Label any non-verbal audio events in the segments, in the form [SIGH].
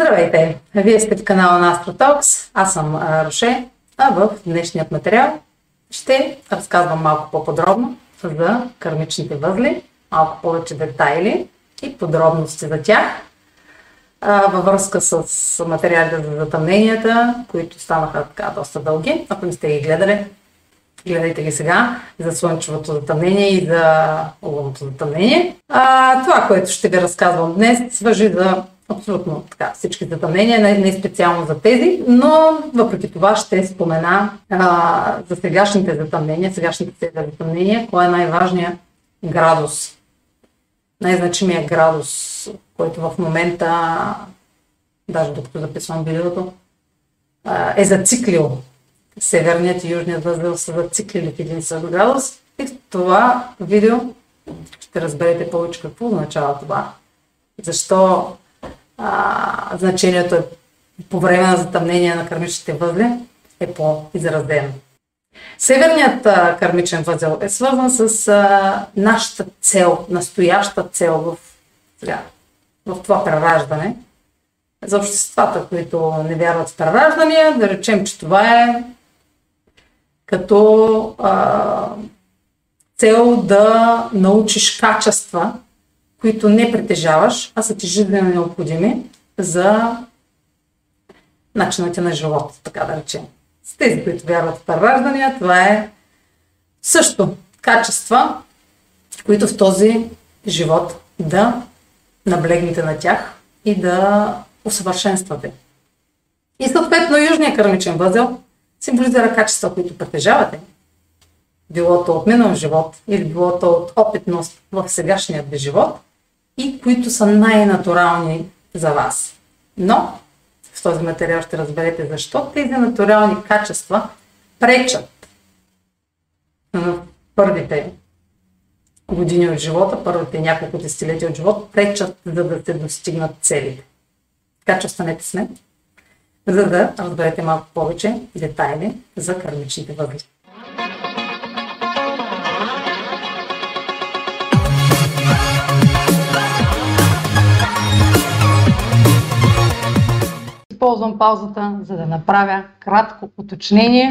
Здравейте! Вие сте в канала на AstroTalks. Аз съм Роше, а в днешният материал ще разказвам малко по-подробно за кармичните възли, малко повече детайли и подробности за тях във връзка с материалите за затъмненията, които станаха така доста дълги. Ако не сте ги гледали, гледайте ги сега за слънчевото затъмнение и за лунното затъмнение. А, това, което ще ви разказвам днес, свържи за абсолютно така, всички затъмнения, не, не специално за тези, но въпреки това ще спомена а, за сегашните затъмнения, сегашните затъмнения, кой е най-важният градус, най-значимия градус, който в момента, даже докато записвам видеото, е зациклил. Северният и южният възел са зациклили в един същ градус. И в това видео ще разберете повече какво означава това. Защо а, значението е по време на затъмнение на кармичните възли е по-изразено. Северният а, кармичен възел е свързан с а, нашата цел, настояща цел в, сега, в това прераждане. За обществата, които не вярват в прераждания, да речем, че това е като а, цел да научиш качества, които не притежаваш, а са ти жизненно необходими за начинът на живот, така да речем. С тези, които вярват в прераждания, това е също качества, които в този живот да наблегнете на тях и да усъвършенствате. И съответно южния кармичен възел символизира качества, които притежавате. Било то от минал живот или било то от опитност в сегашния ви живот и които са най-натурални за вас. Но в този материал ще разберете защо тези натурални качества пречат в първите години от живота, първите няколко десетилетия от живота, пречат за да се достигнат целите. Така че останете с мен, за да разберете малко повече детайли за кармичните възли. Използвам паузата, за да направя кратко уточнение.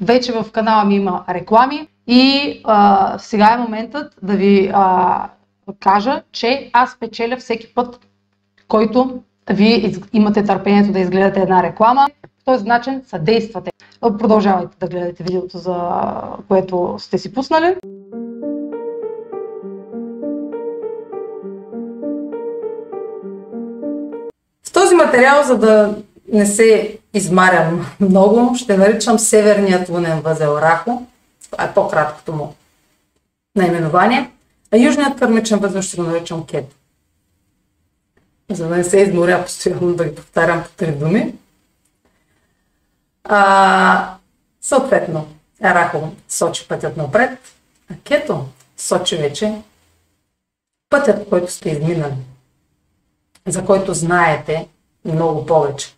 Вече в канала ми има реклами и а, сега е моментът да ви а, кажа, че аз печеля всеки път, който вие имате търпението да изгледате една реклама. По този начин съдействате. Продължавайте да гледате видеото, за което сте си пуснали. Този материал, за да не се измарям [LAUGHS] много, ще наричам Северният лунен възел Рахо. Това е по-краткото му наименование. А Южният кърмичен възел ще го наричам Кет. За да не се изморя постоянно да ги повтарям по три думи. А, съответно, Рахо сочи пътят напред, а Кето сочи вече пътят, който сте изминали, за който знаете много повече.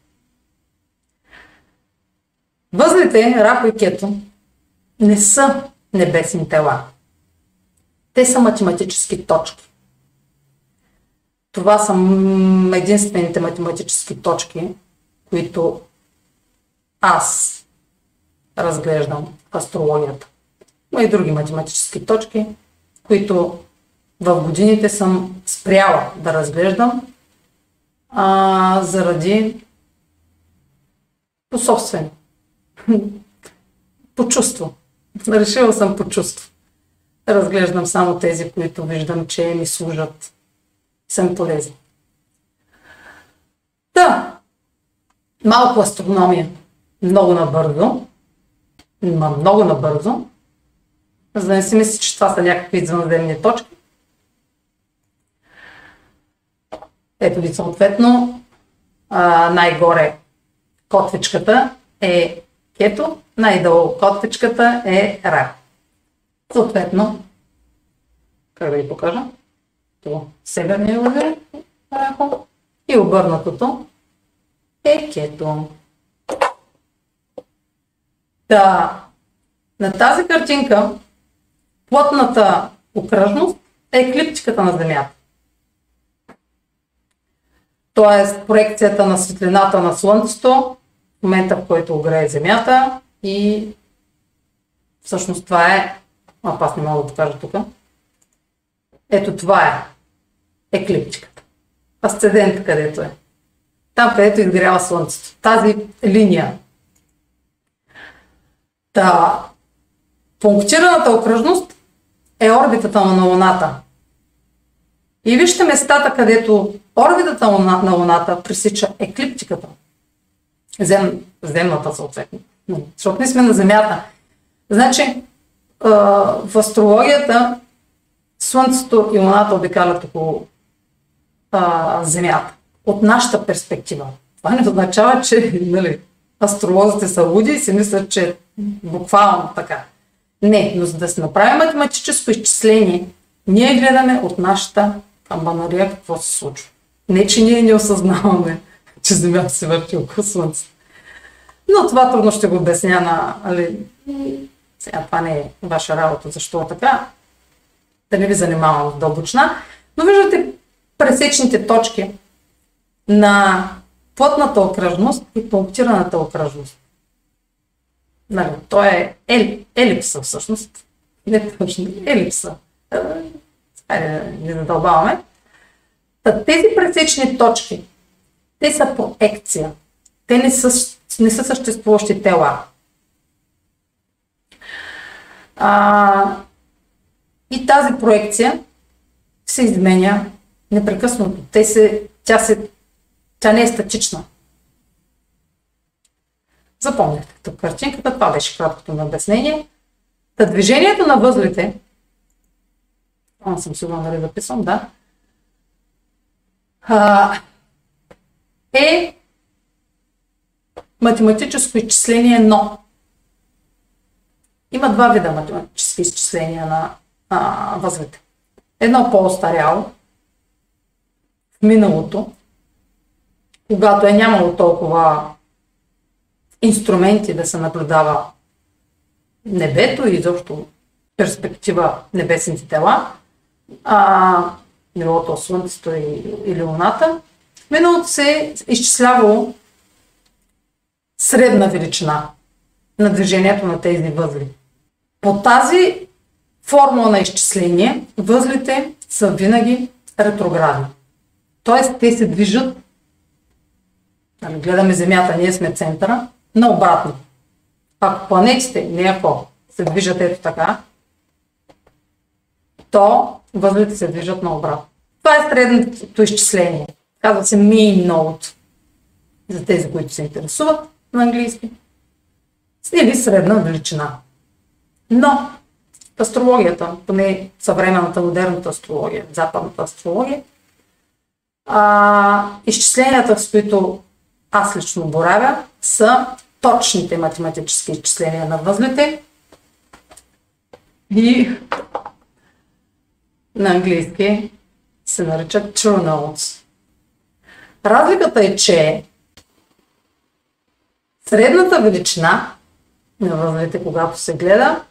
Възлите, Рахо и Кето, не са небесни тела. Те са математически точки. Това са единствените математически точки, които аз разглеждам в астрологията. Има и други математически точки, които в годините съм спряла да разглеждам, а, заради по собствено. по чувство. Решила съм по чувство. Разглеждам само тези, които виждам, че ми служат. Съм полезни. Да, малко астрономия. Много набързо. Има много набързо. За да не си мисли, че това са някакви извънземни точки. Ето ви съответно а, най-горе котвичката е кето, най-долу котвичката е ра. Съответно, как да ви покажа? То северния ъгъл рахо и обърнатото е кето. Да, на тази картинка плътната окръжност е еклиптиката на Земята. т.е. проекцията на светлината на Слънцето, в момента в който огрее Земята и всъщност това е, а аз не мога да покажа тук, ето това е еклиптиката. Асцендент където е. Там, където изгрява Слънцето. Тази линия. Та, пунктираната окръжност е орбитата на Луната. И вижте местата, където орбитата на Луната пресича еклиптиката. Зем, земната съответно. Защото ние сме на Земята. Значи, в астрологията Слънцето и Луната обикалят около а, Земята. От нашата перспектива. Това не означава, че нали, астролозите са луди и си мислят, че буквално така. Не, но за да се направи математическо изчисление, ние гледаме от нашата амбанария какво се случва. Не, че ние не осъзнаваме, [LAUGHS] че Земята се върти около Слънцето. Но това трудно ще го обясня на... Али, сега това не е ваша работа, защо е така. Да не ви занимавам в дълбочина. Но виждате пресечните точки на плътната окръжност и пунктираната окръжност. Нали, то е ел, елипса всъщност. Не точно, елипса. Хайде, не задълбаваме. Тези пресечни точки, те са проекция. Те не са, не са съществуващи тела. А, и тази проекция се изменя непрекъснато. Те се, тя, се, тя не е статична. Запомнете тук картинката, това беше краткото на обяснение. Та движението на възлите, това съм сигурна нали записвам, да, а, е математическо изчисление но. Има два вида математически изчисления на а, възлите. Едно по-остаряло, в миналото, когато е нямало толкова инструменти да се наблюдава небето и изобщо перспектива небесните тела, а, било то Слънцето или Луната, миналото се е изчислявало средна величина на движението на тези възли. По тази формула на изчисление, възлите са винаги ретроградни. Тоест, те се движат, нали, гледаме Земята, ние сме центъра, наобратно. Ако планетите, не ако се движат ето така, то възлите се движат наобратно. Това е средното изчисление. Казва се mean note за тези, които се интересуват на английски. Или средна величина. Но астрологията, поне съвременната, модерната астрология, западната астрология, а, изчисленията, с които аз лично боравя, са точните математически изчисления на възлите и на английски се наричат true notes. Разликата е, че средната величина на възлите, когато се гледа,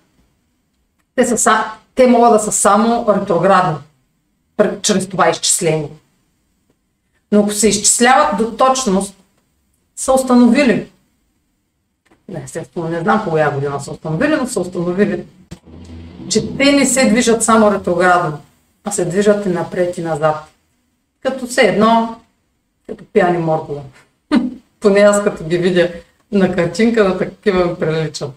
те, са, те могат да са само ретроградни чрез това изчисление. Но ако се изчисляват до точност, са установили. Не, естествено, не знам коя година са установили, но са установили, че те не се движат само ретроградно, а се движат и напред и назад. Като все едно, като пияни моркове. [LAUGHS] Поне аз като ги видя на картинка, на такива ми приличат.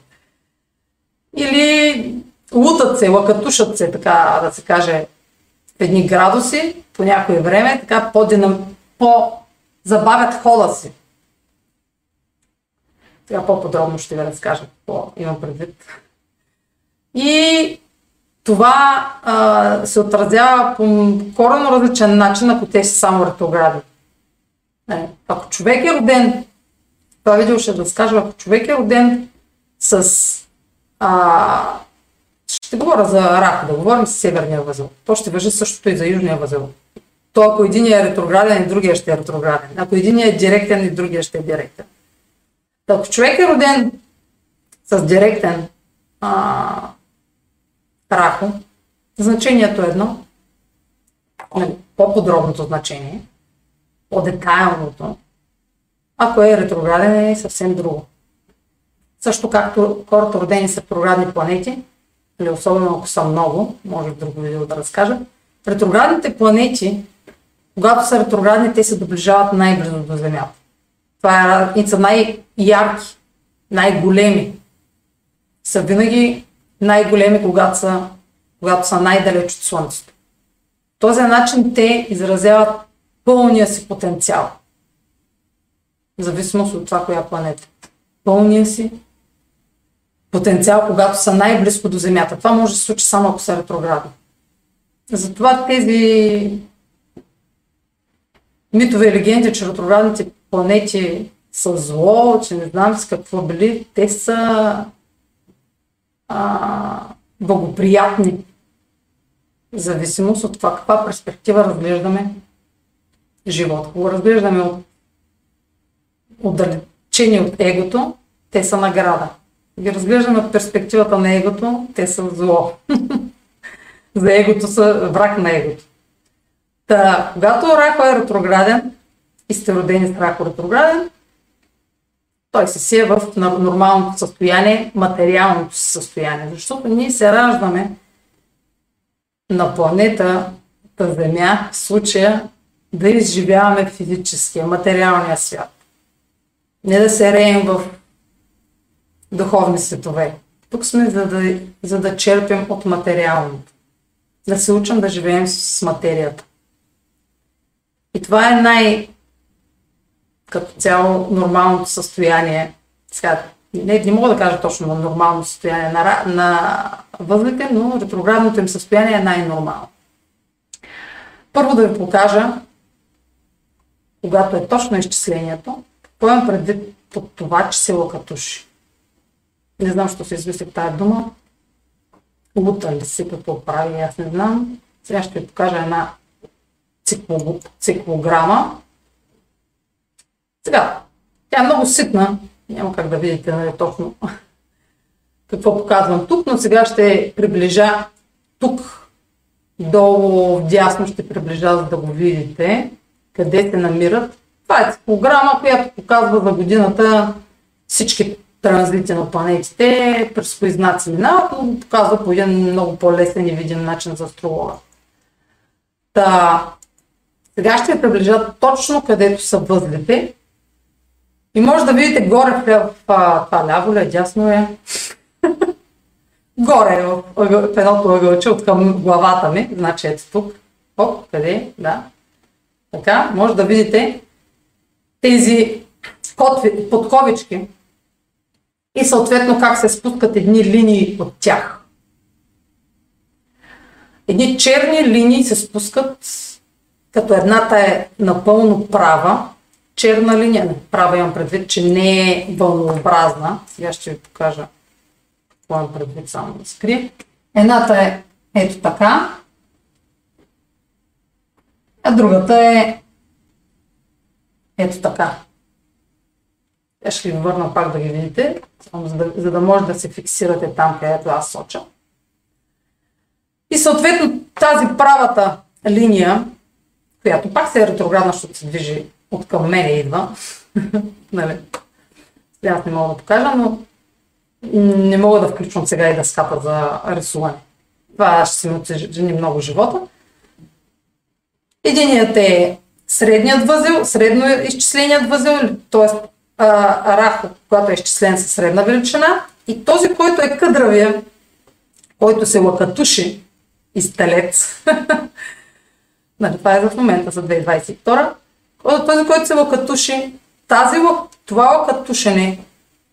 Или лутат се, лакатушат се, така да се каже, в едни градуси по някое време, така по-динам, по-забавят хода си. Сега по-подробно ще ви разкажа какво имам предвид. И това а, се отразява по коренно различен начин, ако те са само ретрогради. Е, ако човек е роден, това видео ще разкажа, ако човек е роден с а, ще говоря за рак, да говорим с северния възел. То ще въжи същото и за южния възел. То ако един е ретрограден и другия ще е ретрограден. Ако един е директен и другия ще е директен. Ако човек е роден с директен а, рахо, значението е едно, по-подробното значение, по-детайлното. Ако е ретрограден, е съвсем друго. Също както хората родени са ретроградни планети, или особено ако са много, може в друго видео да разкажа, ретроградните планети, когато са ретроградни, те се доближават най-близо до Земята. Това е, са най-ярки, най-големи. Са винаги най-големи, когато са, когато са най-далеч от Слънцето. Този начин те изразяват пълния си потенциал. В зависимост от това, коя планета. Пълния си потенциал, когато са най-близко до Земята. Това може да се случи само ако са ретроградни. Затова тези митове и легенди, че ретроградните планети са зло, че не знам с какво били, те са а, благоприятни. В зависимост от това каква перспектива разглеждаме живот. Ако го разглеждаме от отдалечени от егото, те са награда. Ги разглеждаме от перспективата на егото, те са зло. [LAUGHS] За егото са враг на егото. Та, когато Рахо е ретрограден и сте родени с Рахо ретрограден, той се сие в нормалното състояние, материалното си състояние. Защото ние се раждаме на планета Земя, в случая да изживяваме физическия, материалния свят. Не да се реем в духовни светове. Тук сме за да, за да черпим от материалното. Да се учим да живеем с материята. И това е най- като цяло нормалното състояние. Сега, не, не мога да кажа точно на нормално състояние на, на възлите, но ретроградното им състояние е най-нормално. Първо да ви покажа, когато е точно изчислението, какво имам предвид под това, че се лъкатуши. Не знам, що се измислих тази дума. Лута ли се, какво прави, аз не знам. Сега ще ви покажа една циклограма. Сега, тя е много ситна, няма как да видите нали, точно какво показвам тук, но сега ще приближа тук долу дясно ще приближа, за да го видите къде се намират. Това е циклограма, която показва за годината всички транзити на планетите, през кои знаци минават, но показва по един много по-лесен и видим начин за астролога. Та, сега ще приближат точно където са възлите. И може да видите горе в, това ляво ли, дясно е. горе в, в едното ъгълче от към главата ми, значи ето тук. Оп, къде? Да. Така, може да видите тези котви, подковички и съответно как се спускат едни линии от тях. Едни черни линии се спускат като едната е напълно права, черна линия, не, права имам предвид, че не е вълнообразна. Сега ще ви покажа какво имам предвид, само да скрия. Едната е ето така, а другата е ето така. Я ще ви върна пак да ги видите, за да, за да може да се фиксирате там, където аз соча. И съответно тази правата линия която пак се е ретроградна, защото се движи от към мене идва. [LAUGHS] нали? Аз не мога да покажа, но не мога да включвам сега и да скапа за рисуване. Това ще се ми отсъжени много живота. Единият е средният възел, средно изчисленият възел, т.е. рахо, когато е изчислен със средна величина. И този, който е къдравия, който се лакатуши и стелец, [LAUGHS] Нали, това е в момента за 2022. Този, който се лъкатуши, тази, това лъкатушене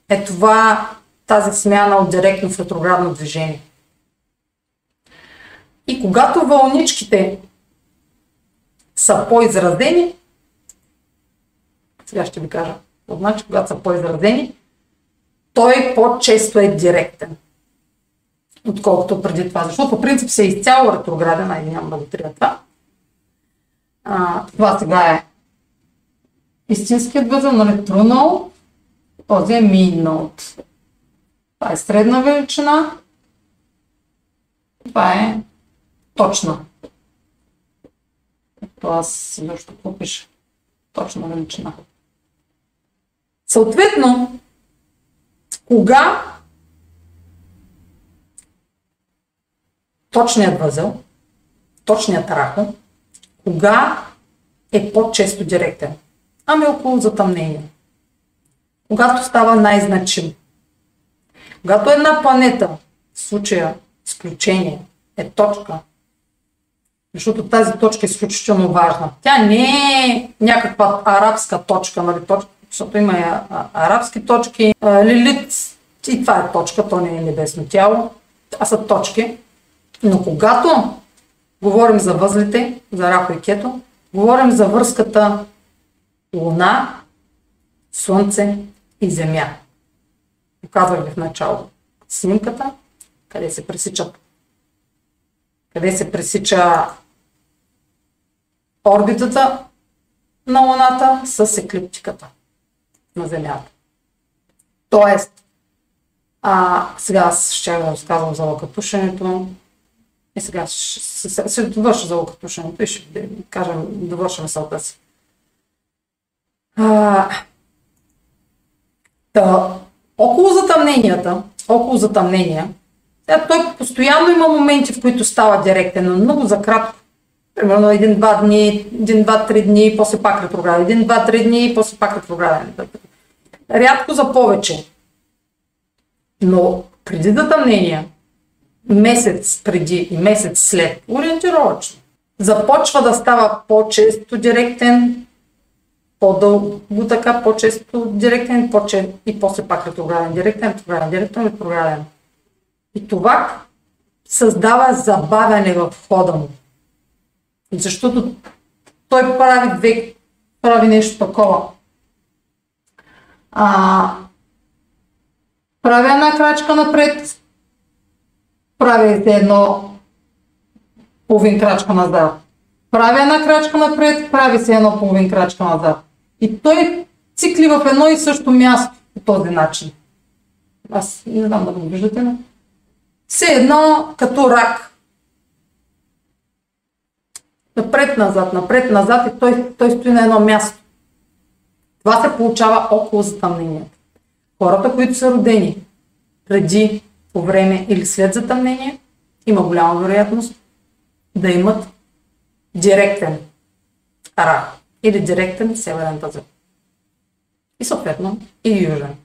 е това, тази смяна от директно в ретроградно движение. И когато вълничките са по-изразени, сега ще ви кажа, значи когато са по-изразени, той по-често е директен, отколкото преди това. Защото по принцип се е изцяло ретрограден, ай няма да го това. А, това сега е истинският възел, нали, трунал, този е минот. Това е средна величина. Това е точна. Това аз също пише. точна величина. Съответно, кога точният възел, точният рахо, кога е по-често директен? Ами около затъмнение. Когато става най-значим. Когато една планета, в случая изключение, е точка, защото тази точка е изключително важна. Тя не е някаква арабска точка, нали, точка защото има и арабски точки. Лилит и това е точка, то не е небесно тяло. Това са точки. Но когато говорим за възлите, за Рахо и Кето, говорим за връзката Луна, Слънце и Земя. Показвах ви в начало снимката, къде се пресичат къде се пресича орбитата на Луната с еклиптиката на Земята. Тоест, а, сега аз ще да разказвам за лъкатушенето. И сега ще, довърша за лъкатушенето и ще кажем, довърша мисълта си. А, да, около затъмненията, около затъмнения, да, той постоянно има моменти, в които става директен, но много за кратко. Примерно един-два дни, един-два-три дни, после пак ретрограден. Един-два-три дни, после пак ретрограден. Рядко за повече. Но преди затъмнения, месец преди и месец след, ориентировачно, започва да става по-често директен, по-дълго така, по-често директен, по-често и после пак ретрограден, директен, ретрограден, директен, ретрограден. И това създава забавяне в хода му. Защото той прави, две, прави нещо такова. А, прави една крачка напред, прави едно половин крачка назад. Прави една крачка напред, прави се едно половин крачка назад. И той цикли в едно и също място по този начин. Аз не знам да го виждате, но все едно като рак. Напред-назад, напред-назад и той, той стои на едно място. Това се получава около затъмнението. Хората, които са родени преди, по време или след затъмнение, има голяма вероятност да имат директен рак или директен северен тазък. И съответно и южен.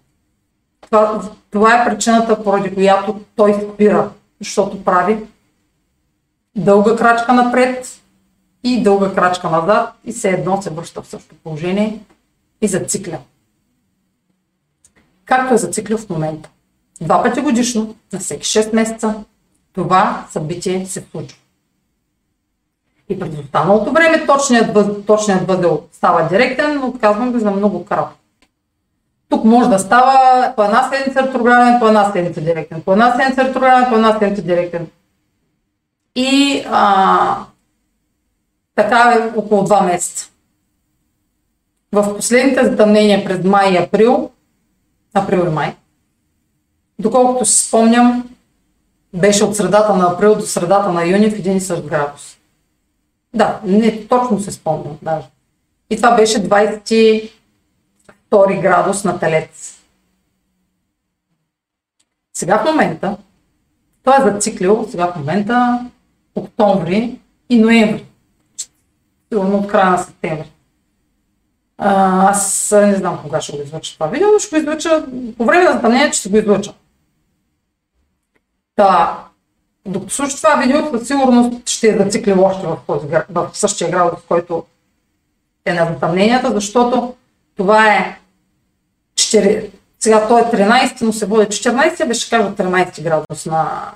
Това, това е причината, поради която той спира, защото прави дълга крачка напред и дълга крачка назад и все едно се връща в същото положение и зацикля. Както е зациклил в момента. Два пъти годишно, на всеки 6 месеца, това събитие се случва. И през останалото време точният, точният възел става директен, но отказвам го за много кратко. Тук може да става по една седмица ретрограден, по една седмица директен, по една седмица ретрограден, по една седмица директен. И а, така е около 2 месеца. В последните затъмнения през май и април, април и май, доколкото си спомням, беше от средата на април до средата на юни в един и същ градус. Да, не точно се спомням даже. И това беше 20 втори градус на телец. Сега в момента, той е зациклил сега в момента октомври и ноември. Сигурно от края на септември. А, аз не знам кога ще го излъча това видео, но ще го излъча по време на затъмнение, че ще го излъча. Та, докато слушаш това видео, със сигурност ще е зациклил още в, този, в същия градус, който е на затъмненията, защото това е 4, сега той е 13, но се води 14, беше кажа 13 градус на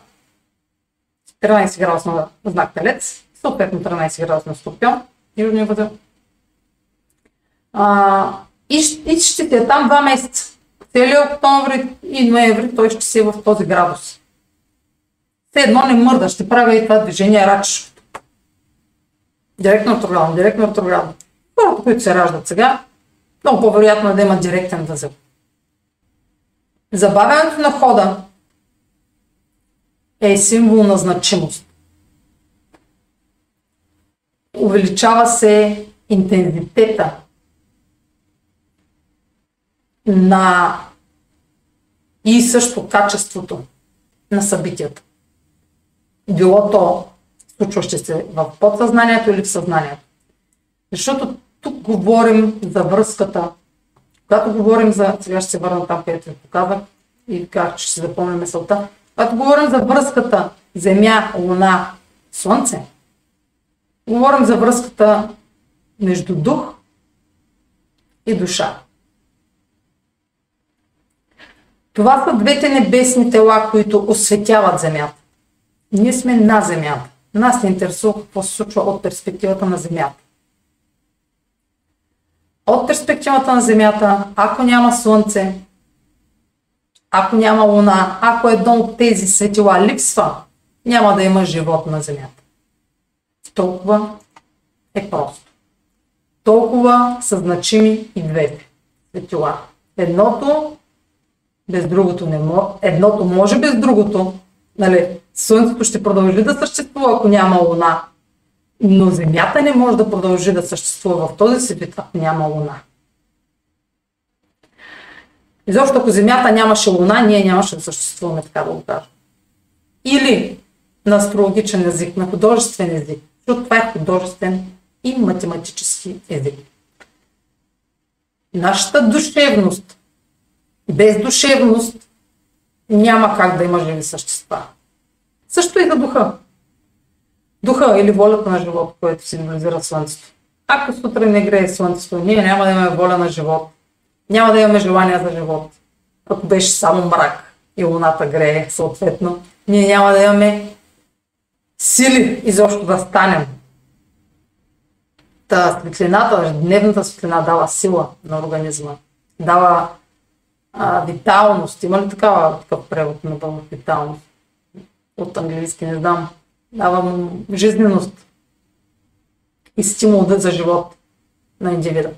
13 градус на знак Телец, съответно 13 градус на Скорпион, южния възел. И, и ще е там два месеца. Целият октомври и ноември той ще си е в този градус. Все едно не мърда, ще правя и това движение рач. Директно ретроградно, директно ретроградно. Хората, които се раждат сега, много по-вероятно е да имат директен възел. Забавянето на хода е символ на значимост. Увеличава се интензитета на и също качеството на събитията. Било то случваще се в подсъзнанието или в съзнанието. Защото тук говорим за връзката. Когато говорим за... Сега ще се върна там, където ви показах и как ще се запомня мисълта. Когато говорим за връзката Земя, Луна, Слънце, говорим за връзката между дух и душа. Това са двете небесни тела, които осветяват Земята. Ние сме на Земята. Нас не интересува какво се случва от перспективата на Земята. От перспективата на Земята, ако няма Слънце, ако няма Луна, ако едно от тези светила липсва, няма да има живот на Земята. Толкова е просто. Толкова са значими и двете светила. Едното без другото не може. Едното може без другото. Нали, Слънцето ще продължи да съществува, ако няма Луна. Но Земята не може да продължи да съществува в този свят, ако няма Луна. Изобщо ако Земята нямаше Луна, ние нямаше да съществуваме, така да го кажа. Или на астрологичен език, на художествен език, защото това е художествен и математически език. Нашата душевност без душевност няма как да има живи същества. Също и за духа. Духа или волята на живот, който символизира Слънцето. Ако сутрин не грее Слънцето, ние няма да имаме воля на живот. Няма да имаме желание за живот. Ако беше само мрак и луната грее съответно, ние няма да имаме сили изобщо да станем. Та светлината, дневната светлина дава сила на организма. Дава а, виталност. Има ли такава, такъв превод на българ виталност? От английски не знам. Дава жизненост и стимул за живот на индивида.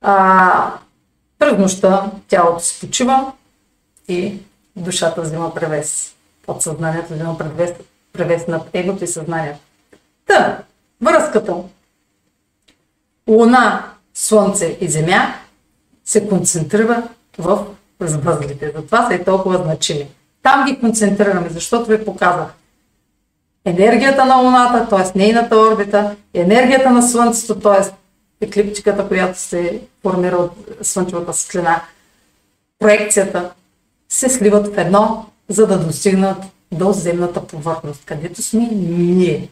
А, през нощта тялото се почива и душата взима превес. Подсъзнанието взима превес, превес над егото и съзнанието. Та, връзката Луна, Слънце и Земя се концентрира в възлите. Затова са и толкова значими. Там ги концентрираме, защото ви показах. Енергията на Луната, т.е. нейната орбита, енергията на Слънцето, т.е. еклиптиката, която се формира от слънчевата светлина, проекцията, се сливат в едно, за да достигнат до земната повърхност, където сме ние.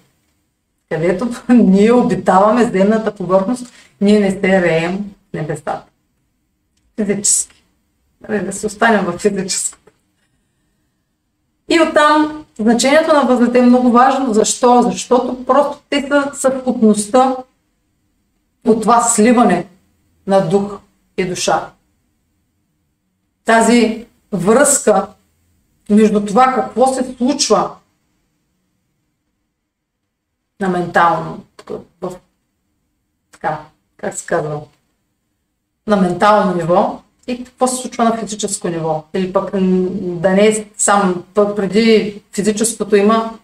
Където [LAUGHS] ние обитаваме земната повърхност, ние не се реем в небесата физически. Нали, да се останем в физическото. И оттам значението на възлите е много важно. Защо? Защото просто те са съвкупността от това сливане на дух и душа. Тази връзка между това какво се случва на ментално, в, така, как се казва, на ментално ниво и какво се случва на физическо ниво. Или пък да не е само преди физическото има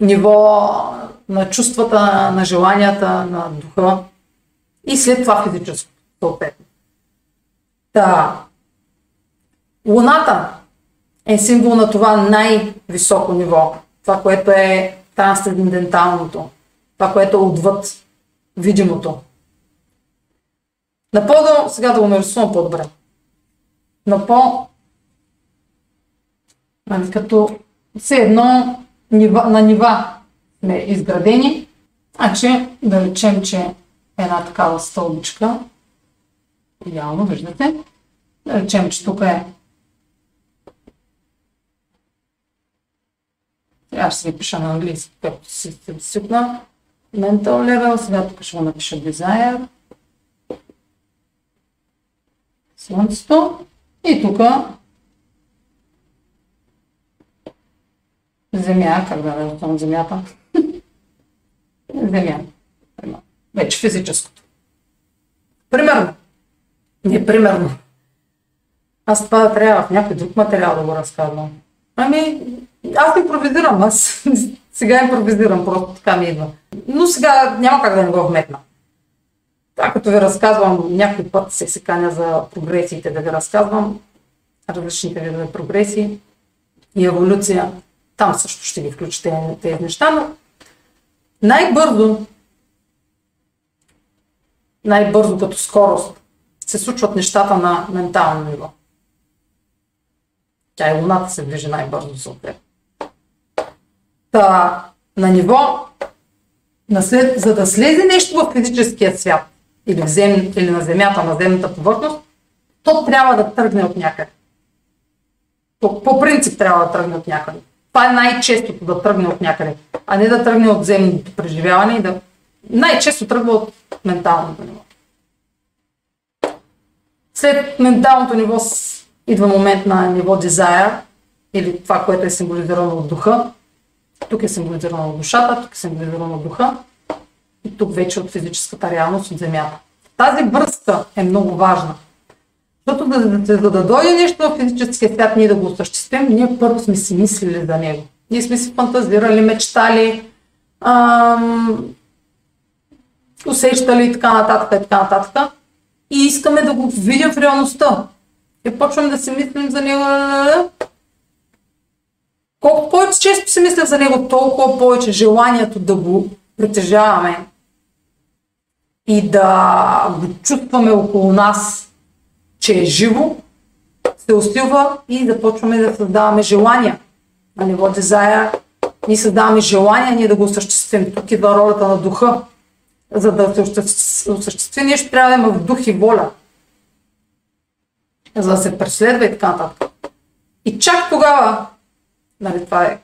ниво на чувствата, на желанията, на духа и след това физическото, съответно. Та, Луната е символ на това най-високо ниво, това, което е трансценденталното, това, което е отвъд видимото, на по сега да го нарисувам по-добре. На по... Нали, като все едно нива, на нива сме изградени. Значи, да речем, че една такава стълбичка, идеално виждате, да речем, че тук е Сега ще си пиша на английски, както си свикна. Mental level, сега тук ще го напиша Desire. Слънцето и тук Земя, как да наречем Земята? [LAUGHS] Земя. Вече физическото. Примерно. Не примерно. Аз това трябва в някой друг материал да го разказвам. Ами, аз импровизирам. Аз [LAUGHS] сега импровизирам, просто така ми идва. Но сега няма как да не го вметна. Това като ви разказвам, някой път се се каня за прогресиите да ви разказвам, различните видове прогресии и еволюция. Там също ще ги включите тези неща, но най-бързо, най-бързо като скорост се случват нещата на ментално ниво. Тя и Луната се движи най-бързо съответно. Та, на ниво, на след, за да слезе нещо в физическия свят или, зем, или на Земята, на земната повърхност, то трябва да тръгне от някъде. По, по принцип трябва да тръгне от някъде. Това е най-честото да тръгне от някъде, а не да тръгне от земното преживяване и да... Най-често тръгва от менталното ниво. След менталното ниво идва момент на ниво дизайр, или това, което е символизирано от духа. Тук е символизирано от душата, тук е символизирано от духа и тук вече от физическата реалност, от земята. Тази връзка е много важна. Защото за, за, за да дойде нещо в физическия свят, ние да го осъществим, ние първо сме си мислили за него. Ние сме си фантазирали, мечтали, ам, усещали и така нататък, и така нататък. И искаме да го видим в реалността. И почваме да си мислим за него. Колко повече често си мисля за него, толкова повече желанието да го притежаваме и да го чувстваме около нас, че е живо, се усилва и започваме да създаваме желания. На ниво дизайр ние създаваме желания, ние да го осъществим. Тук идва ролята на духа. За да се осъществи нещо, трябва да има в дух и воля. За да се преследва и така нататък. И чак тогава, нали, това е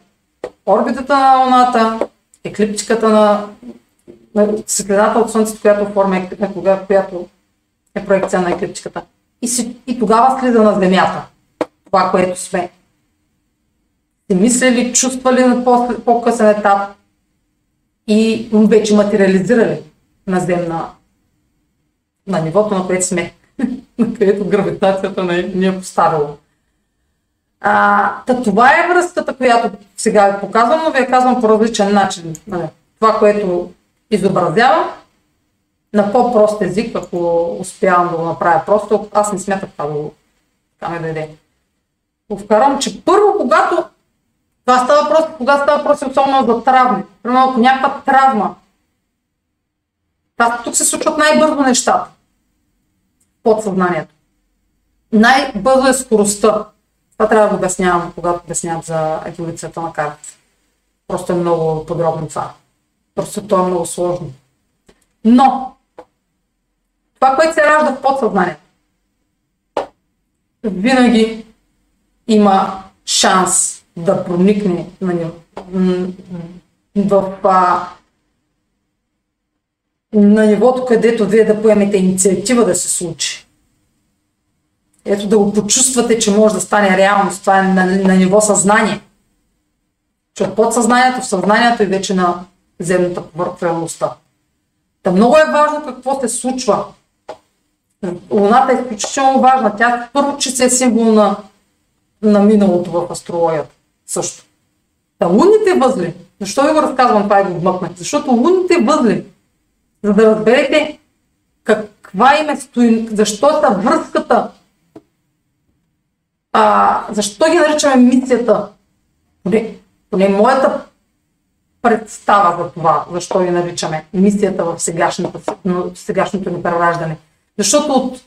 орбитата на Луната, еклиптиката на светлината от Слънцето, която форма е, която е проекция на еклиптиката. И, си, и тогава слиза на Земята. Това, което сме. Си мислили, чувствали на по-късен етап и вече материализирали на земна, на нивото, на което сме, [LAUGHS] на където гравитацията ни е поставила. А, та това е връзката, която сега ви показвам, но ви я казвам по различен начин. Нали. Това, което изобразявам, на по-прост език, ако успявам да го направя просто, аз не смятах това да го така ме даде. Го че първо, когато това става просто, когато става просто особено за травми. Примерно, ако някаква травма, това, тук се случват най-бързо нещата. Подсъзнанието. Най-бързо е скоростта. Това трябва да обяснявам, когато обяснявам за еволюцията на карта. Просто е много подробно това. Просто то е много сложно. Но, това, което се ражда в подсъзнанието, винаги има шанс да проникне на, в, а, на нивото, където вие да поемете инициатива да се случи. Ето да го почувствате, че може да стане реалност. Това е на, на ниво съзнание. Че от подсъзнанието в съзнанието и вече на земната повърх реалността. Та много е важно какво се случва. Луната е изключително важна. Тя първо, че се е символ на, на миналото в астрологията. Също. Та лунните възли. Защо ви го разказвам това и го вмъкнах? Защото лунните възли, за да разберете каква им е стои, защо са връзката а, защо ги наричаме мисията? Поне, поне моята представа за това, защо ги наричаме мисията в сегашното, в сегашното ни прераждане. Защото от,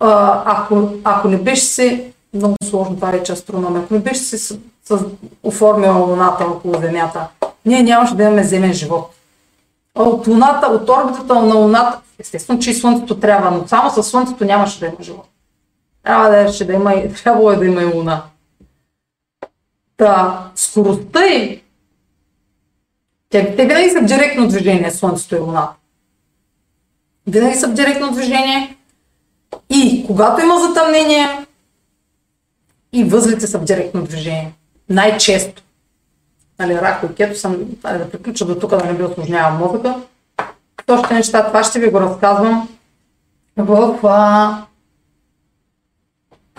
а, ако, ако не беше се, много сложно това рече астрономия, ако не беше се оформила Луната около Земята, ние нямаше да имаме земен живот. А от Луната, от орбитата на Луната, естествено, че и Слънцето трябва, но само със Слънцето нямаше да има живот. Трябва да, ще да има, [LAUGHS] трябвало е да има и луна. Та, скоростта им, те, те винаги са в директно движение, Слънцето и Луната. Винаги са в директно движение. И когато има затъмнение, и възлите са в директно движение. Най-често. Нали, рако и кето съм, нали, да приключа до тук, да не би осложнявам мозъка. Още неща, това ще ви го разказвам в а,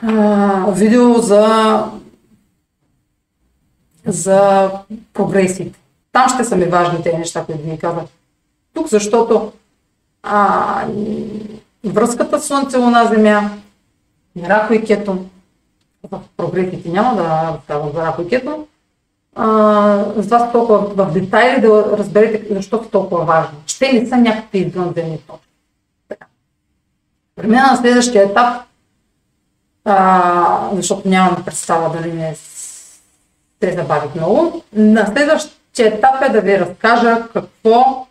а, видео за, за прогресите. Там ще са ми важни тези неща, които ви казах. Тук, защото а, връзката Слънце, Луна, Земя, Рако и Кето, в прогресите няма да разказвам за Рако и Кето, за толкова в детайли да разберете защо е толкова важно. Че те не са някакви извънземни точки. Премина на следващия етап, а, защото нямам представа дали не се забавих много. На следващия етап е да ви разкажа какво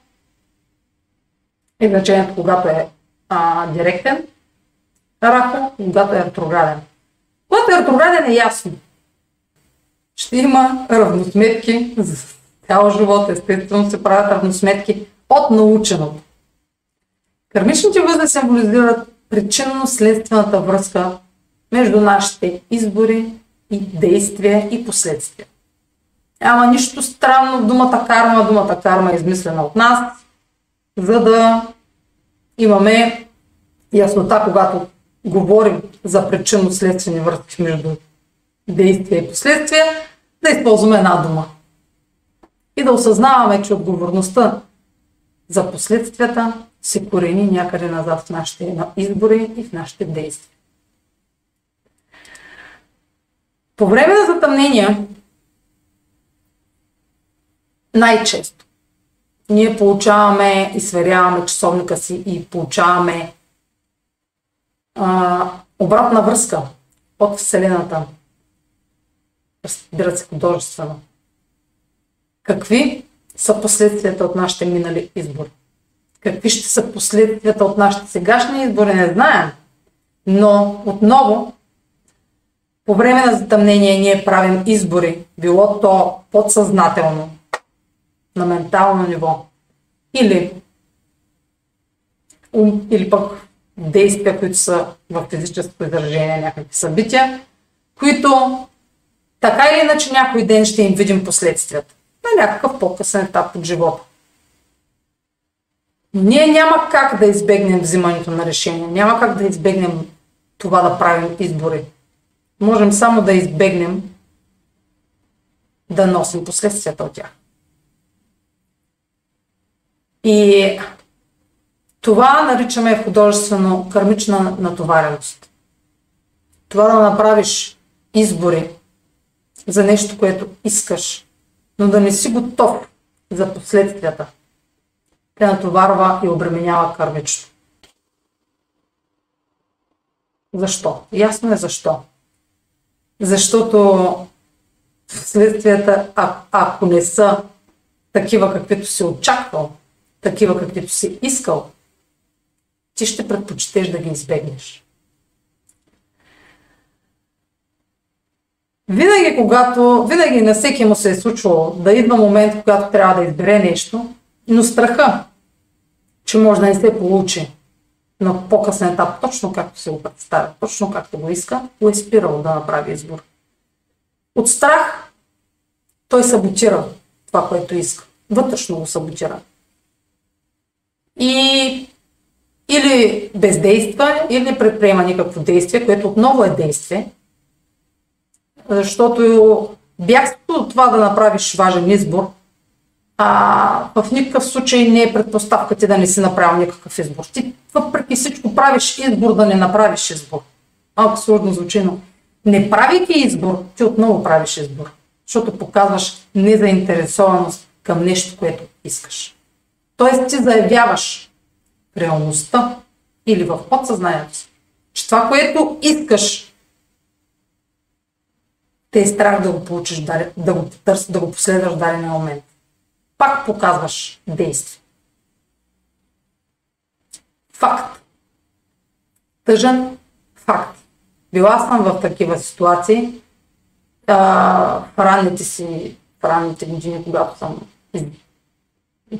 е значението, когато е а, директен рахо, когато е ретрограден. Когато е ретрограден е ясно. Ще има равносметки за цял живот, естествено се правят равносметки от наученото. Кармичните възли символизират причинно-следствената връзка между нашите избори и действия и последствия. Няма нищо странно в думата карма. Думата карма е измислена от нас, за да имаме яснота, когато говорим за причинно-следствени връзки между действия и последствия, да използваме една дума. И да осъзнаваме, че отговорността за последствията се корени някъде назад в нашите избори и в нашите действия. По време на затъмнения, най-често ние получаваме и сверяваме часовника си и получаваме а, обратна връзка от Вселената. Разбира се, художествено. Какви са последствията от нашите минали избори? Какви ще са последствията от нашите сегашни избори, не знаем. Но отново, по време на затъмнение ние правим избори, било то подсъзнателно, на ментално ниво, или, или пък действия, които са в физическо изражение, някакви събития, които така или иначе някой ден ще им видим последствията на някакъв по-късен етап от живота. Ние няма как да избегнем взимането на решения, няма как да избегнем това да правим избори. Можем само да избегнем да носим последствията от тях. И това наричаме художествено кармична натовареност. Това да направиш избори за нещо, което искаш, но да не си готов за последствията, те натоварва и обременява кармично. Защо? Ясно е защо. Защото следствията, а, ако не са такива, каквито си очаквал, такива, каквито си искал, ти ще предпочитеш да ги избегнеш. Винаги, когато, винаги на всеки му се е случвало да идва момент, когато трябва да избере нещо, но страха, че може да не се получи на по-късен етап, точно както се го представя, точно както го иска, го е спирал да направи избор. От страх той саботира това, което иска. Вътрешно го саботира. И или бездейства, или предприема никакво действие, което отново е действие, защото бягството от това да направиш важен избор, а, в никакъв случай не е предпоставка ти да не си направил никакъв избор. Ти въпреки всичко правиш избор да не направиш избор. Малко сложно звучи, но не правейки избор, ти отново правиш избор, защото показваш незаинтересованост към нещо, което искаш. Тоест ти заявяваш реалността или в подсъзнанието си, че това, което искаш, те е страх да го получиш, да го потърсиш, да го последваш в дадения момент. Пак показваш действие. Факт. Тъжен факт. Била съм в такива ситуации а, в ранните си, в ранните години, когато съм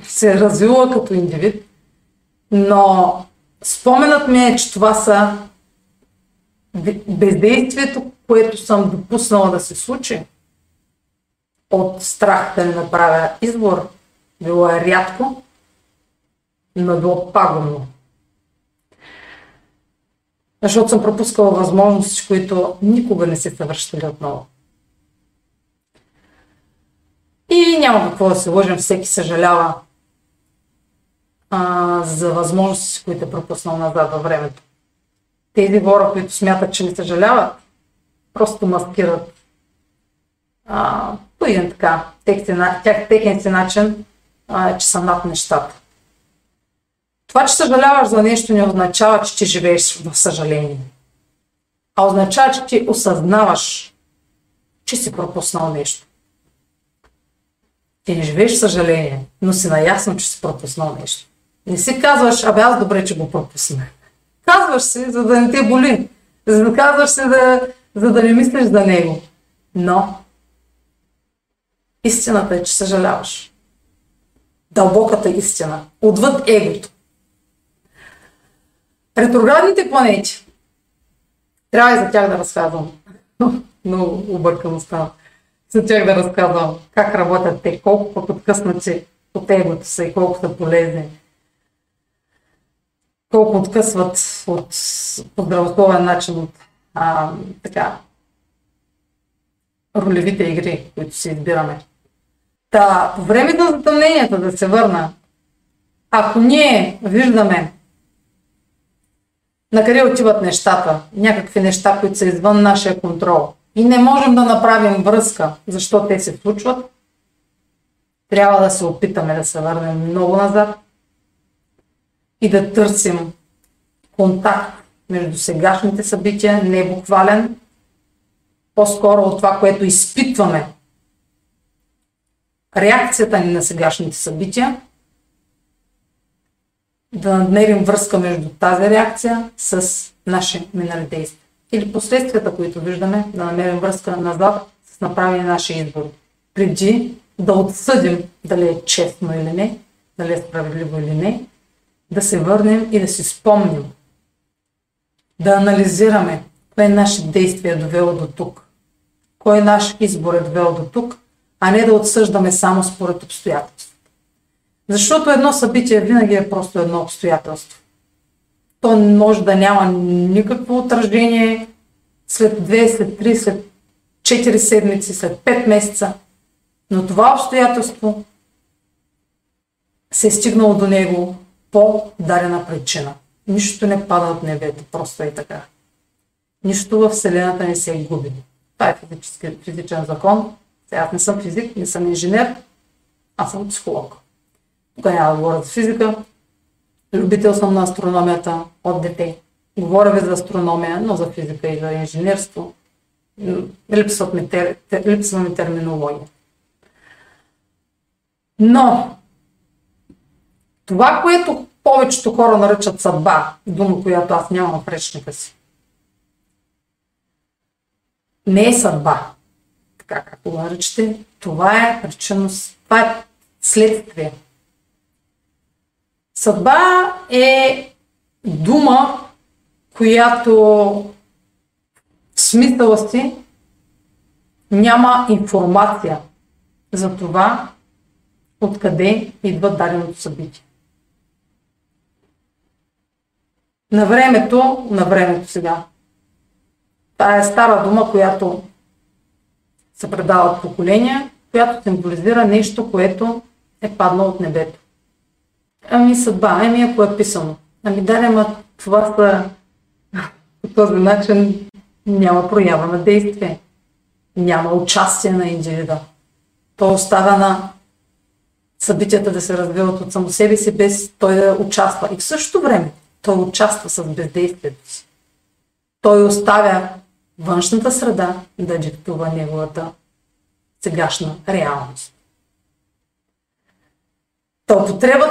се е развила като индивид, но споменът ми е, че това са бездействието, което съм допуснала да се случи от страх да не направя избор, било е рядко, но било пагубно. Защото съм пропускала възможности, които никога не се са връщали отново. И няма какво да се лъжим, всеки съжалява а, за възможности, които е пропуснал назад във времето. Тези хора, които смятат, че не съжаляват, просто маскират а, по един така техен си начин, а, че са над нещата. Това, че съжаляваш за нещо, не означава, че ти живееш в съжаление. А означава, че ти осъзнаваш, че си пропуснал нещо. Ти не живееш съжаление, но си наясно, че си пропуснал нещо. Не си казваш, абе аз добре, че го пропуснах. Казваш си, за да не те боли. За да казваш си, да, за да не мислиш за него. Но истината е, че съжаляваш. Дълбоката истина. Отвъд егото. Ретроградните планети. Трябва и за тях да разказвам. [LAUGHS] Много объркано става. За тях да разказвам как работят те, колко пък откъснати от егото са и колко са полезни. Колко откъсват от по здравословен начин от а, така, ролевите игри, които си избираме. Та, по времето на затъмненията да се върна, ако ние виждаме на къде отиват нещата, някакви неща, които са извън нашия контрол и не можем да направим връзка, защо те се случват, трябва да се опитаме да се върнем много назад и да търсим контакт между сегашните събития, не буквален, по-скоро от това, което изпитваме. Реакцията ни на сегашните събития да намерим връзка между тази реакция с наши минали действия. Или последствията, които виждаме, да намерим връзка назад с направени наши избори. Преди да отсъдим дали е честно или не, дали е справедливо или не, да се върнем и да си спомним, да анализираме кое наше действие е довело до тук, кой наш избор е довел до тук, а не да отсъждаме само според обстоятелства. Защото едно събитие винаги е просто едно обстоятелство. То може да няма никакво отражение след две, след три, след четири седмици, след пет месеца. Но това обстоятелство се е стигнало до него по дадена причина. Нищо не пада от небето, просто е така. Нищо в Вселената не се губи. Това е физически, физичен закон. Сега аз не съм физик, не съм инженер, аз съм психолог. Тук няма да говоря за физика. Любител съм на астрономията от дете. Говоря ви за астрономия, но за физика и за инженерство. Липсват ми, тер... липсва ми терминология. Но това, което повечето хора наричат съдба, дума, която аз нямам в речника си, не е съдба, така както го наричате, това е причинност, това е следствие. Съдба е дума, която в смисъла си няма информация за това, откъде идва даденото събитие. На времето, на времето сега. Това е стара дума, която се предава от поколения, която символизира нещо, което е паднало от небето. Ами съдба, ами ако е писано. Ами да, ама това са по този начин няма проява на действие. Няма участие на индивида. То остава на събитията да се развиват от само себе си, без той да участва. И в същото време той участва с бездействието си. Той оставя външната среда да диктува неговата сегашна реалност. Та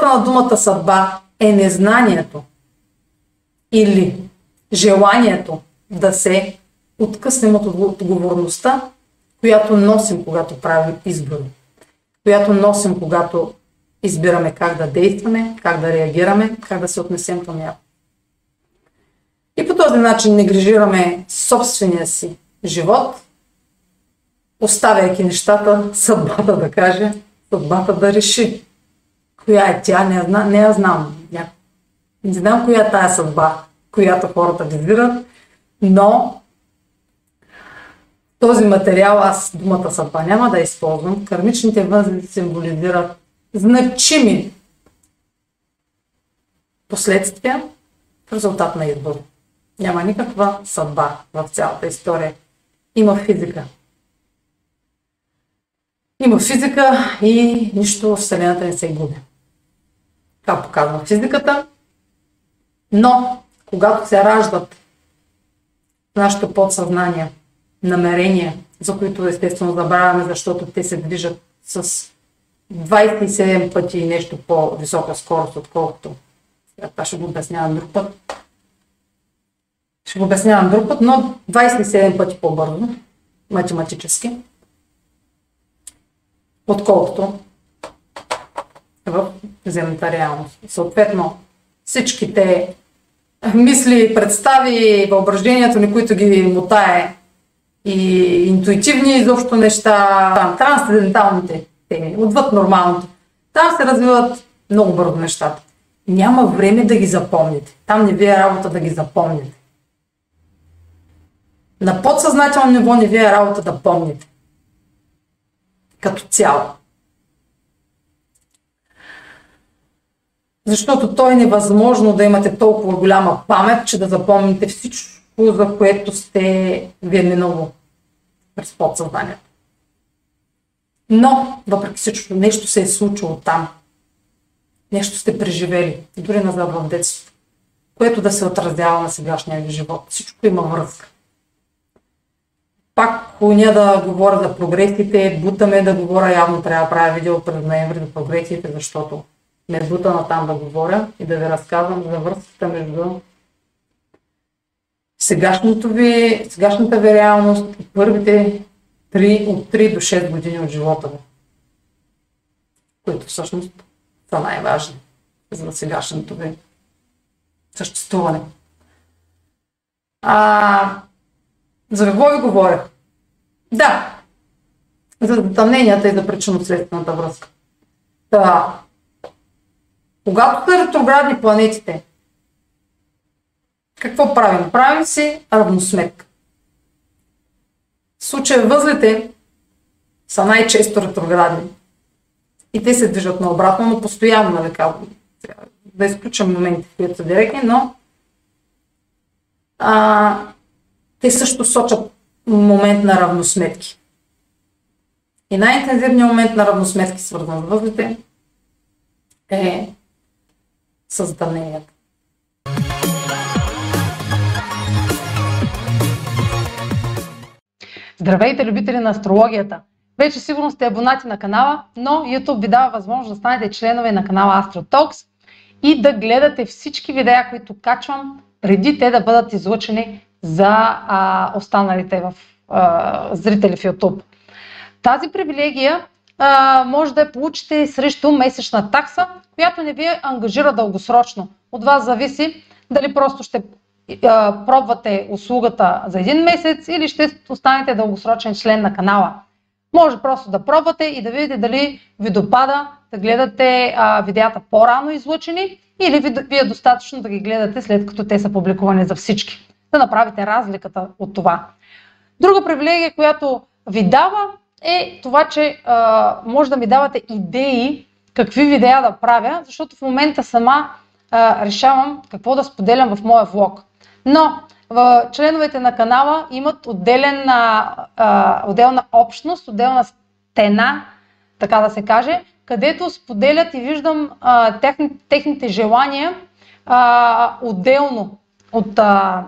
на думата съдба е незнанието или желанието да се откъснем от отговорността, която носим, когато правим избори, която носим, когато избираме как да действаме, как да реагираме, как да се отнесем към някой. И по този начин негрижираме собствения си живот, оставяйки нещата, съдбата да каже, съдбата да реши. Коя е тя? Не, не я знам. Не знам коя е тая съдба, която хората визират, но този материал, аз думата съдба няма да използвам. Кармичните възли символизират значими последствия в резултат на избор. Няма никаква съдба в цялата история. Има физика. Има физика и нищо в Вселената не се губи. Това показва физиката. Но, когато се раждат нашето подсъзнание, намерения, за които естествено забравяме, защото те се движат с 27 пъти нещо по-висока скорост, отколкото. Това ще го обяснявам друг път. Ще го обяснявам друг път, но 27 пъти по-бързо, математически, отколкото в земната реалност. Съответно, всичките мисли, представи, въображението ни, които ги мутае и интуитивни изобщо неща, трансценденталните теми, отвъд нормалното. Там се развиват много бързо нещата. Няма време да ги запомните. Там не ви е работа да ги запомните. На подсъзнателно ниво не ви е работа да помните. Като цяло. Защото то е невъзможно да имате толкова голяма памет, че да запомните всичко, за което сте ви е минало през подсъзнанието. Но, въпреки всичко, нещо се е случило там. Нещо сте преживели, дори назад в детството, което да се отразява на сегашния ви живот. Всичко има връзка. Пак коня да говоря за прогресите, бутаме да говоря, явно трябва да правя видео през ноември за прогресите, защото ме бута на там да говоря и да ви разказвам за връзката между сегашното ви, сегашната ви реалност и първите 3, от 3 до 6 години от живота ви, които всъщност са най-важни за сегашното ви съществуване. А, за какво ви говорех? Да, за затъмненията и за причинно-следствената връзка. Да. Когато са ретроградни планетите, какво правим? Правим си равносметка. В случая възлите са най-често ретроградни. И те се движат наобратно, но постоянно, нали, да изключам моменти, които са директни, но а, те също сочат момент на равносметки. И най-интензивният момент на равносметки, свързан с възлите, е създанението. Здравейте, любители на астрологията! Вече сигурно сте абонати на канала, но YouTube ви дава възможност да станете членове на канала AstroTalks и да гледате всички видеа, които качвам, преди те да бъдат излъчени за а, останалите в, а, зрители в YouTube. Тази привилегия а, може да я получите срещу месечна такса, която не ви ангажира дългосрочно. От вас зависи дали просто ще а, пробвате услугата за един месец или ще останете дългосрочен член на канала. Може просто да пробвате и да видите дали ви допада да гледате а, видеята по-рано излъчени или ви, ви е достатъчно да ги гледате след като те са публикувани за всички. Да направите разликата от това. Друга привилегия, която ви дава е това, че а, може да ми давате идеи какви видеа да правя, защото в момента сама а, решавам какво да споделям в моя влог. Но в членовете на канала имат отделен, а, отделна общност, отделна стена, така да се каже, където споделят и виждам а, техни, техните желания а, отделно от а,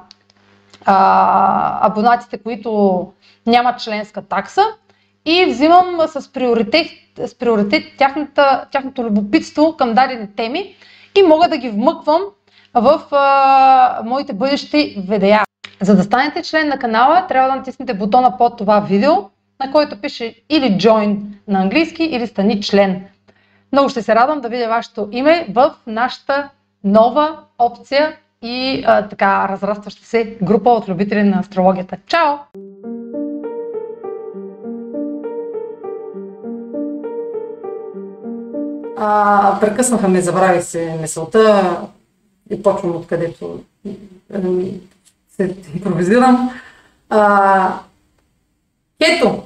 а, абонатите, които нямат членска такса и взимам с приоритет, с приоритет тяхната, тяхното любопитство към дадени теми и мога да ги вмъквам в а, моите бъдещи видеа. За да станете член на канала, трябва да натиснете бутона под това видео, на който пише или Join на английски, или Стани член. Много ще се радвам да видя вашето име в нашата нова опция и а, така разрастваща се група от любители на астрологията. Чао! А, прекъснаха ме, забравих се мисълта и почвам откъдето се импровизирам. А, ето,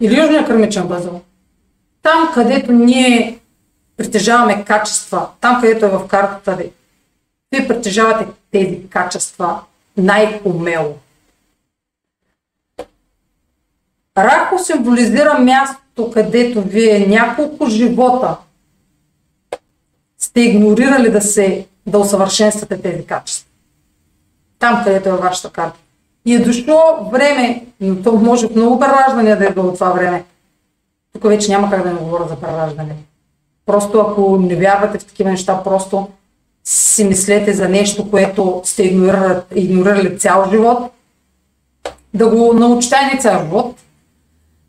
или Южния кърмичен възел. Там, където ние притежаваме качества, там където е в картата ви, вие притежавате тези качества най-умело. Рако символизира мястото, където вие няколко живота сте игнорирали да се да усъвършенствате тези качества. Там, където е вашата карта. И е дошло време, но то може много прераждане да е било това време. Тук вече няма как да не говоря за прераждане. Просто ако не вярвате в такива неща, просто си мислете за нещо, което сте игнорирали, игнорирали цял живот, да го научите не цял живот,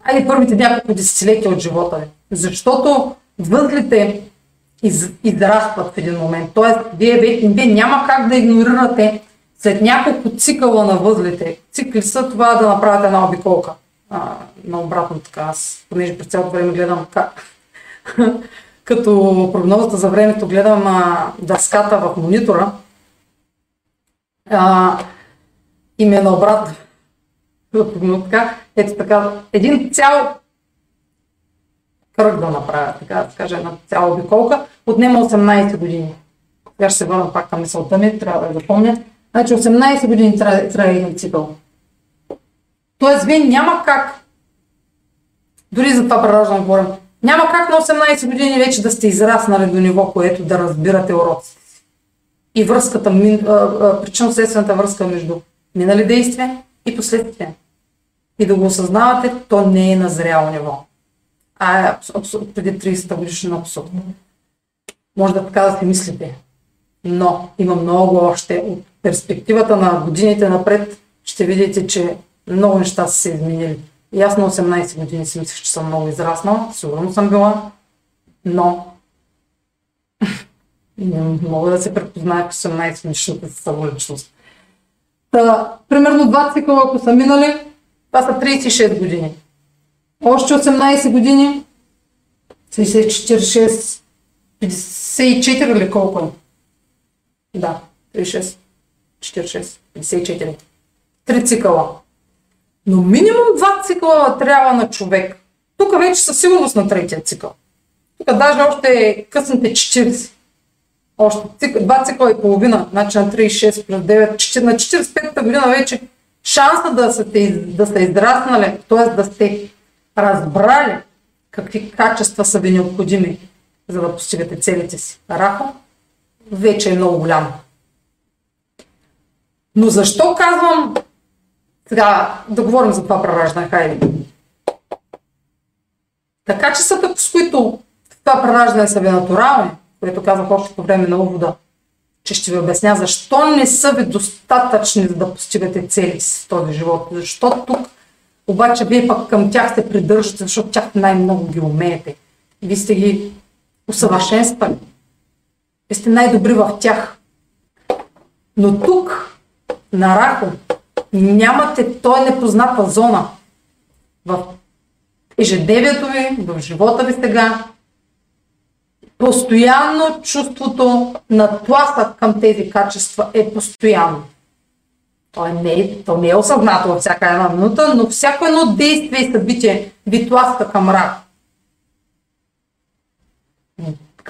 а и първите няколко десетилетия от живота ви. Защото възлите из, израстват в един момент. Тоест, вие, вие, няма как да игнорирате след няколко цикъла на възлите. Цикли са това да направите една обиколка. А, на обратно така, аз понеже през цялото време гледам как [LAUGHS] като прогнозата за времето гледам а, дъската в монитора а, и ми е наобратно. така, ето така, един цял кръг да направя, така да кажа, една цяла обиколка, отнема 18 години. Сега ще се върна пак към мисълта ми, трябва да я запомня. Значи 18 години трябва, трябва един цикъл. Тоест, вие няма как, дори за това прераждане говорим, няма как на 18 години вече да сте израснали до ниво, което да разбирате уроците си. И връзката, причинно-следствената връзка между минали действия и последствия. И да го осъзнавате, то не е на зряло ниво. А е абсурд, преди 30-та годишна абсурдно. Може да си мислите. Но има много още. От перспективата на годините напред ще видите, че много неща са се изменили. И аз на 18 години си мислех, че съм много израснала, сигурно съм била, но [LAUGHS] не мога да се препозная в 18 годишната си самоличност. Та, примерно два цикъла, ако са минали, това са 36 години. Още 18 години, 46, 54 или колко е? Да, 36, 46, 54. Три цикъла. Но минимум два цикъла трябва на човек. Тук вече със сигурност на третия цикъл. Тук даже още късните 40. Още цикъл, два цикъла и половина, значи на 36 плюс 9, на 45-та година вече шанса да са, да са израснали, т.е. да сте разбрали какви качества са ви необходими, за да постигате целите си. Рахо вече е много голям. Но защо казвам сега да говорим за това прераждане, хайде. Така че са с които това прераждане са ви натурални, което казах още по време на увода, че ще ви обясня защо не са ви достатъчни за да постигате цели си в този живот. Защо тук обаче вие пък към тях се придържате, защото тях най-много ги умеете. Вие сте ги усъвършенствали. Вие сте най-добри в тях. Но тук, на Рахо, нямате, той непозната зона в ежедневието ви, в живота ви сега. Постоянно чувството на тласък към тези качества е постоянно. То, е не, то не е осъзнато във всяка една минута, но всяко едно действие и събитие ви тласка към рак.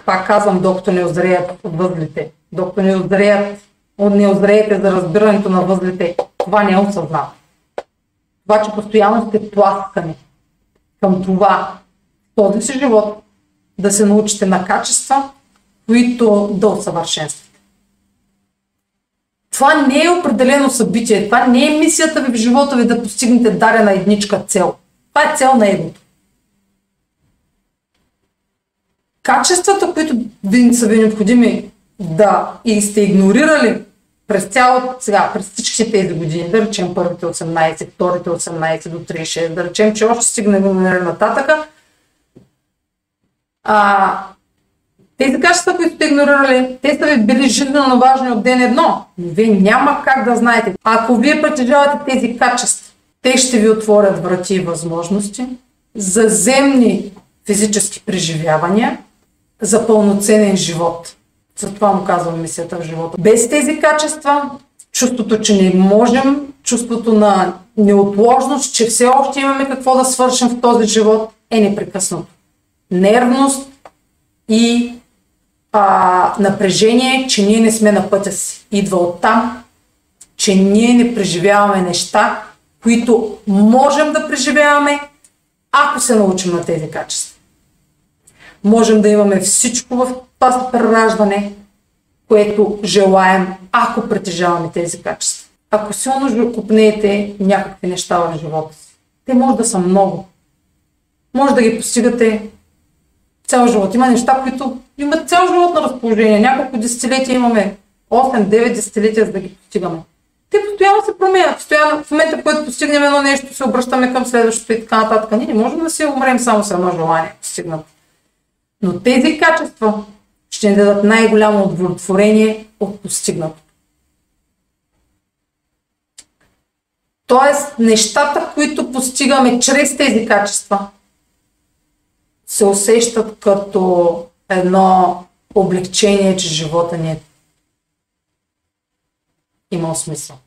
Пак казвам, докато не озреят от възлите, докато не озреят, не озреете за разбирането на възлите, това не е осъзнато. Това, че постоянно сте тласкани към това, този си живот, да се научите на качества, които да усъвършенствате. Това не е определено събитие, това не е мисията ви в живота ви да постигнете дарена едничка цел. Това е цел на егото. Качествата, които ви са ви необходими да и сте игнорирали през цялото, сега, през всички тези години, да речем първите 18, вторите 18 до 36, да речем, че още стигнем нататъка, а, тези качества, които сте игнорирали, те са ви били жизненно важни от ден едно, но вие няма как да знаете. Ако вие притежавате тези качества, те ще ви отворят врати и възможности за земни физически преживявания, за пълноценен живот. Затова му казвам мисията в живота. Без тези качества, чувството, че не можем, чувството на неотложност, че все още имаме какво да свършим в този живот, е непрекъснато. Нервност, и а, напрежение, че ние не сме на пътя си. Идва от там, че ние не преживяваме неща, които можем да преживяваме, ако се научим на тези качества. Можем да имаме всичко в това прераждане, което желаем, ако притежаваме тези качества. Ако силно купнеете някакви неща в живота си, те може да са много. Може да ги постигате цял живот. Има неща, които имат цял живот на разположение. Няколко десетилетия имаме, 8-9 десетилетия, за да ги постигаме. Те постоянно се променят. Постоянно, в момента, в който постигнем едно нещо, се обръщаме към следващото и така нататък. Ние не можем да се умрем само с едно желание постигнат. Но тези качества ще ни дадат най-голямо удовлетворение от постигнато. Тоест, нещата, които постигаме чрез тези качества, се усещат като едно облегчение, че живота ни е имал смисъл.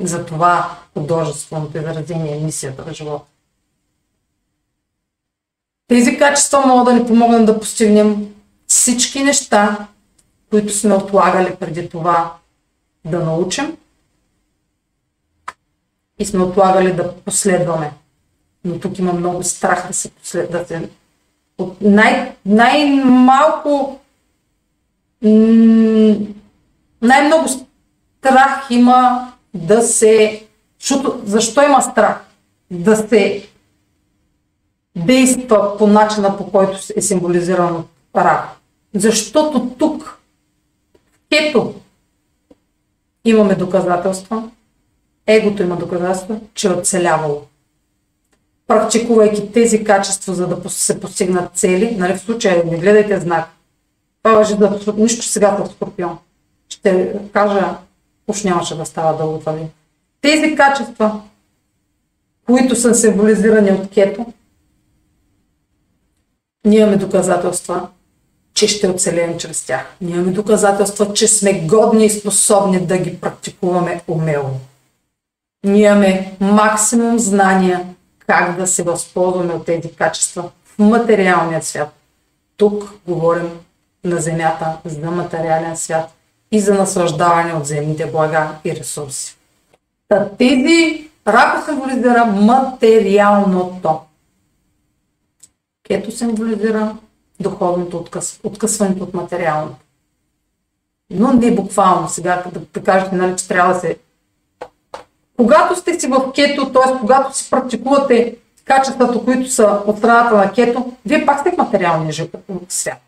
Затова художественото изразение е мисията на живота. Тези качества могат да ни помогнат да постигнем всички неща, които сме отлагали преди това да научим и сме отлагали да последваме. Но тук има много страх да се послед... да се... От най... най-малко най-много страх има да се... Защото, защо има страх? Да се действа по начина, по който е символизиран рак. Защото тук, ето, имаме доказателства, егото има доказателства, че е оцелявало. Практикувайки тези качества, за да се постигнат цели, нали, в случая не гледайте знак. Това въжи да нищо сега в Скорпион. Ще кажа, уж нямаше да става дълго това ви. Тези качества, които са символизирани от кето, ние имаме доказателства, че ще оцелеем чрез тях. Ние имаме доказателства, че сме годни и способни да ги практикуваме умело. Ние имаме максимум знания как да се възползваме от тези качества в материалния свят. Тук говорим на Земята за материален свят и за наслаждаване от земните блага и ресурси. Та тези рако символизира материалното. Кето символизира духовното откъс, откъсването от материалното. Но не буквално сега, да, да кажете, нали, че трябва да се... Когато сте си в кето, т.е. когато си практикувате качествата, които са от страната на кето, вие пак сте в материалния свят.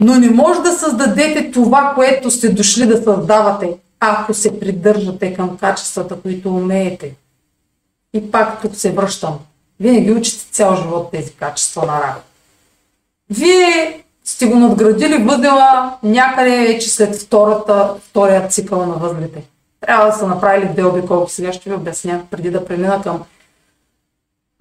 Но не може да създадете това, което сте дошли да създавате, ако се придържате към качествата, които умеете. И пак тук се връщам. Винаги учите цял живот тези качества на работа. Вие сте го надградили възела някъде вече след втората, втория цикъл на възлите. Трябва да са направили две обиколки. Сега ще ви обясня, преди да премина към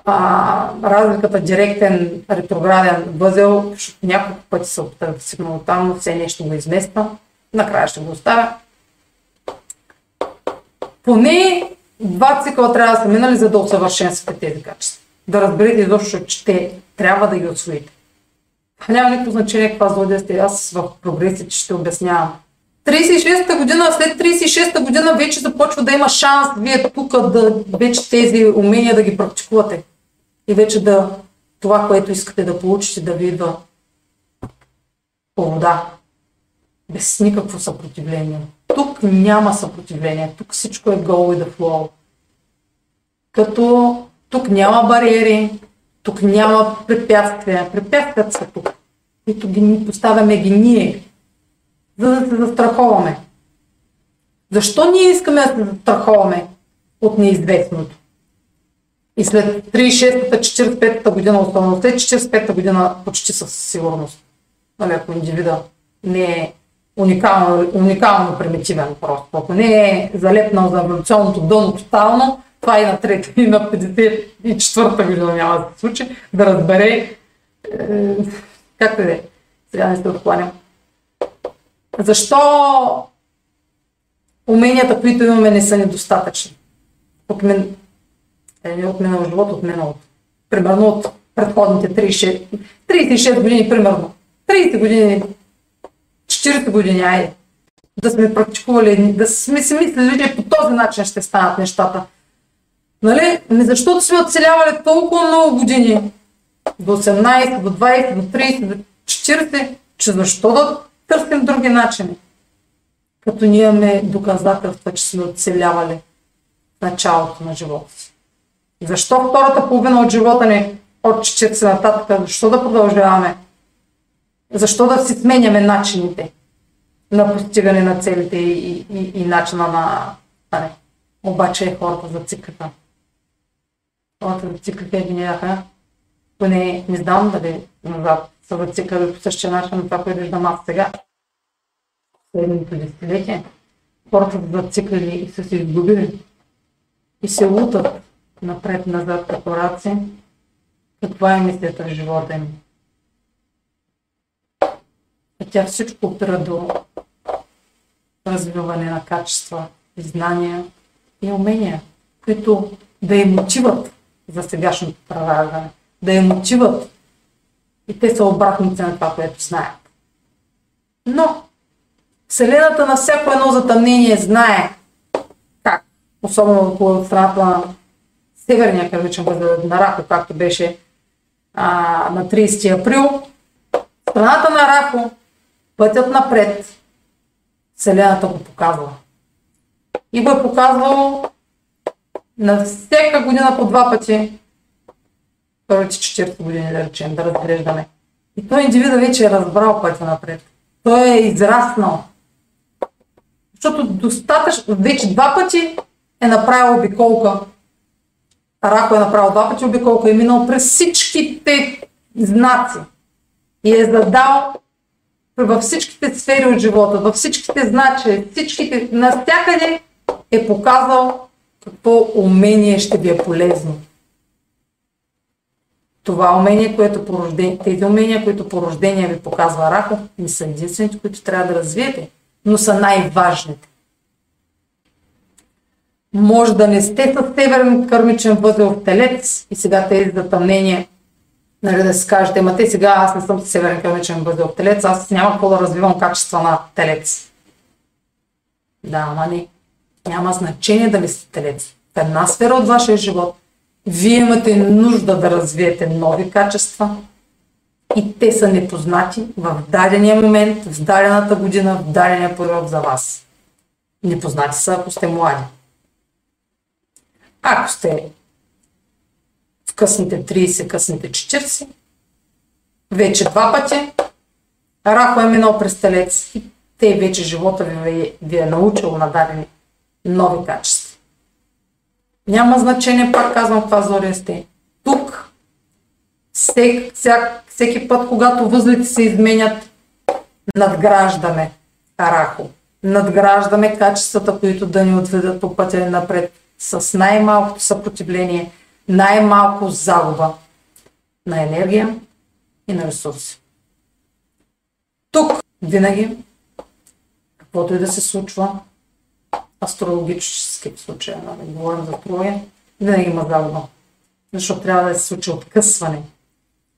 а, разликата директен ретрограден възел, защото няколко пъти се опитах да стигна там, но все нещо го измества. Накрая ще го оставя. Поне два цикъла трябва да са минали, за да усъвършенствате тези качества да разберете изобщо, че те трябва да ги освоите. Няма никакво значение каква злодия сте. Аз в прогресите ще обяснявам. 36-та година, след 36-та година вече започва да има шанс вие тук да вече тези умения да ги практикувате. И вече да това, което искате да получите, да ви идва по вода. Без никакво съпротивление. Тук няма съпротивление. Тук всичко е go with the flow. Като тук няма бариери, тук няма препятствия. Препятствията са тук, които ги поставяме ги ние, за да се застраховаме. Защо ние искаме да се застраховаме от неизвестното? И след 36-та, 45-та година, особено след 45-та година, почти със сигурност, нали, ако индивида не е уникално, уникално примитивен просто, ако не е залепнал за еволюционното дъно тотално, това и на трета, и на 54-та година няма да се случи, да разбере, е, както и да е. Сега не се откланям. Защо уменията, които имаме, не са недостатъчни? От мен, е, не от минало живот, от миналото. Примерно от предходните 36, 36 години, примерно. 30 години, 40 години, айде. Да сме практикували, да сме си мислили, че по този начин ще станат нещата. Нали? Не защото сме оцелявали толкова много години, до 18, до 20, до 30, до 40, че защо да търсим други начини? Като ние имаме доказателства, че сме оцелявали началото на живота си. Защо втората половина от живота ни от 40 нататък, защо да продължаваме? Защо да си сменяме начините на постигане на целите и, и, и начина на... А обаче хората зациклиха. Хората зациклиха и бяха, поне не знам дали назад са зациклили по същия начин на това, което виждам аз сега. Следното десетилетие. Хората са зациклили и са се изгубили. И се лутат напред-назад като раци. Каква е мисията в живота им? А тя всичко опира до развиване на качества, знания и умения, които да им отиват за сегашното праваргане, да им отиват и те са обратници на това, което знаят. Но Вселената на всяко едно затъмнение знае как, особено около страната на северния кръвичен възел на Рахо, както беше а, на 30 април. Страната на Рахо, пътят напред, Вселената го показва. И го е показвало на всяка година по два пъти, първите 40 години, да речем, да разглеждаме. И той индивида вече е разбрал пътя напред. Той е израснал. Защото достатъчно, вече два пъти е направил обиколка. Рако е направил два пъти обиколка, е минал през всичките знаци и е задал във всичките сфери от живота, във всичките значи, всичките, навсякъде е показал какво умение ще ви е полезно. Това умение, което по рождение, тези умения, които по рождение ви показва Рахов, не са единствените, които трябва да развиете, но са най-важните. Може да не сте с северен кърмичен възел в телец и сега тези затъмнения, нали, да си кажете, ма те сега аз не съм с северен кърмичен възел в телец, аз няма какво да развивам качества на телец. Да, ама не. Няма значение дали сте телец. В една сфера от вашия живот вие имате нужда да развиете нови качества и те са непознати в дадения момент, в дадената година, в дадения период за вас. Непознати са, ако сте млади. Ако сте в късните 30, късните 40, вече два пъти, Рахо е минал през телец и те вече живота ви, ви е научил на дадени нови качества. Няма значение, пак казвам, това зория сте. Тук, всек, всяк, всеки път, когато възлите се изменят, надграждаме Рахо. Надграждаме качествата, които да ни отведат по пътя напред с най-малкото съпротивление, най-малко загуба на енергия и на ресурси. Тук винаги, каквото и да се случва, астрологически случай, нали, говорим за Троя, винаги има загуба. Защото трябва да се случи откъсване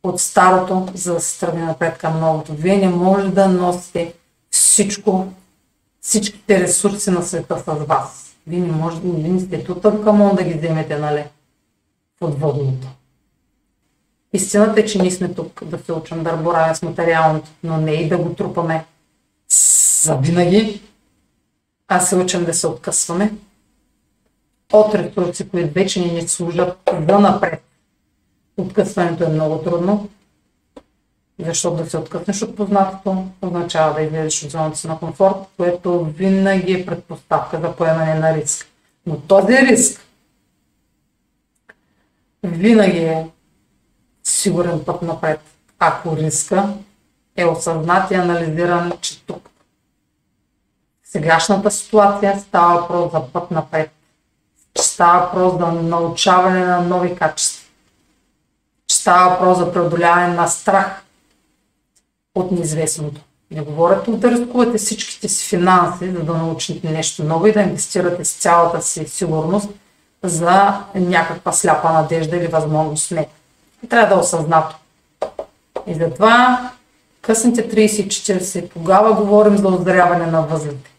от старото, за да се тръгне напред към новото. Вие не може да носите всичко, всичките ресурси на света с вас. Вие не можете, вие не сте камон да ги вземете, нали, от водното. Истината е, че ние сме тук да се учим да с материалното, но не и да го трупаме за винаги, а се учим да се откъсваме от ресурси, които вече ни служат да напред. Откъсването е много трудно, защото да се откъснеш от познатото означава да излезеш от зоната си на комфорт, което винаги е предпоставка за поемане на риск. Но този риск винаги е сигурен път напред. Ако риска е осъзнат и анализиран, че тук сегашната ситуация става въпрос за път напред. Че става въпрос за научаване на нови качества. Че става въпрос за преодоляване на страх от неизвестното. Не говоря тук да рискувате всичките си финанси, за да научите нещо ново и да инвестирате с цялата си сигурност за някаква сляпа надежда или възможност. Не. трябва да е осъзнато. И затова късните 30 40, тогава говорим за озряване на възлите.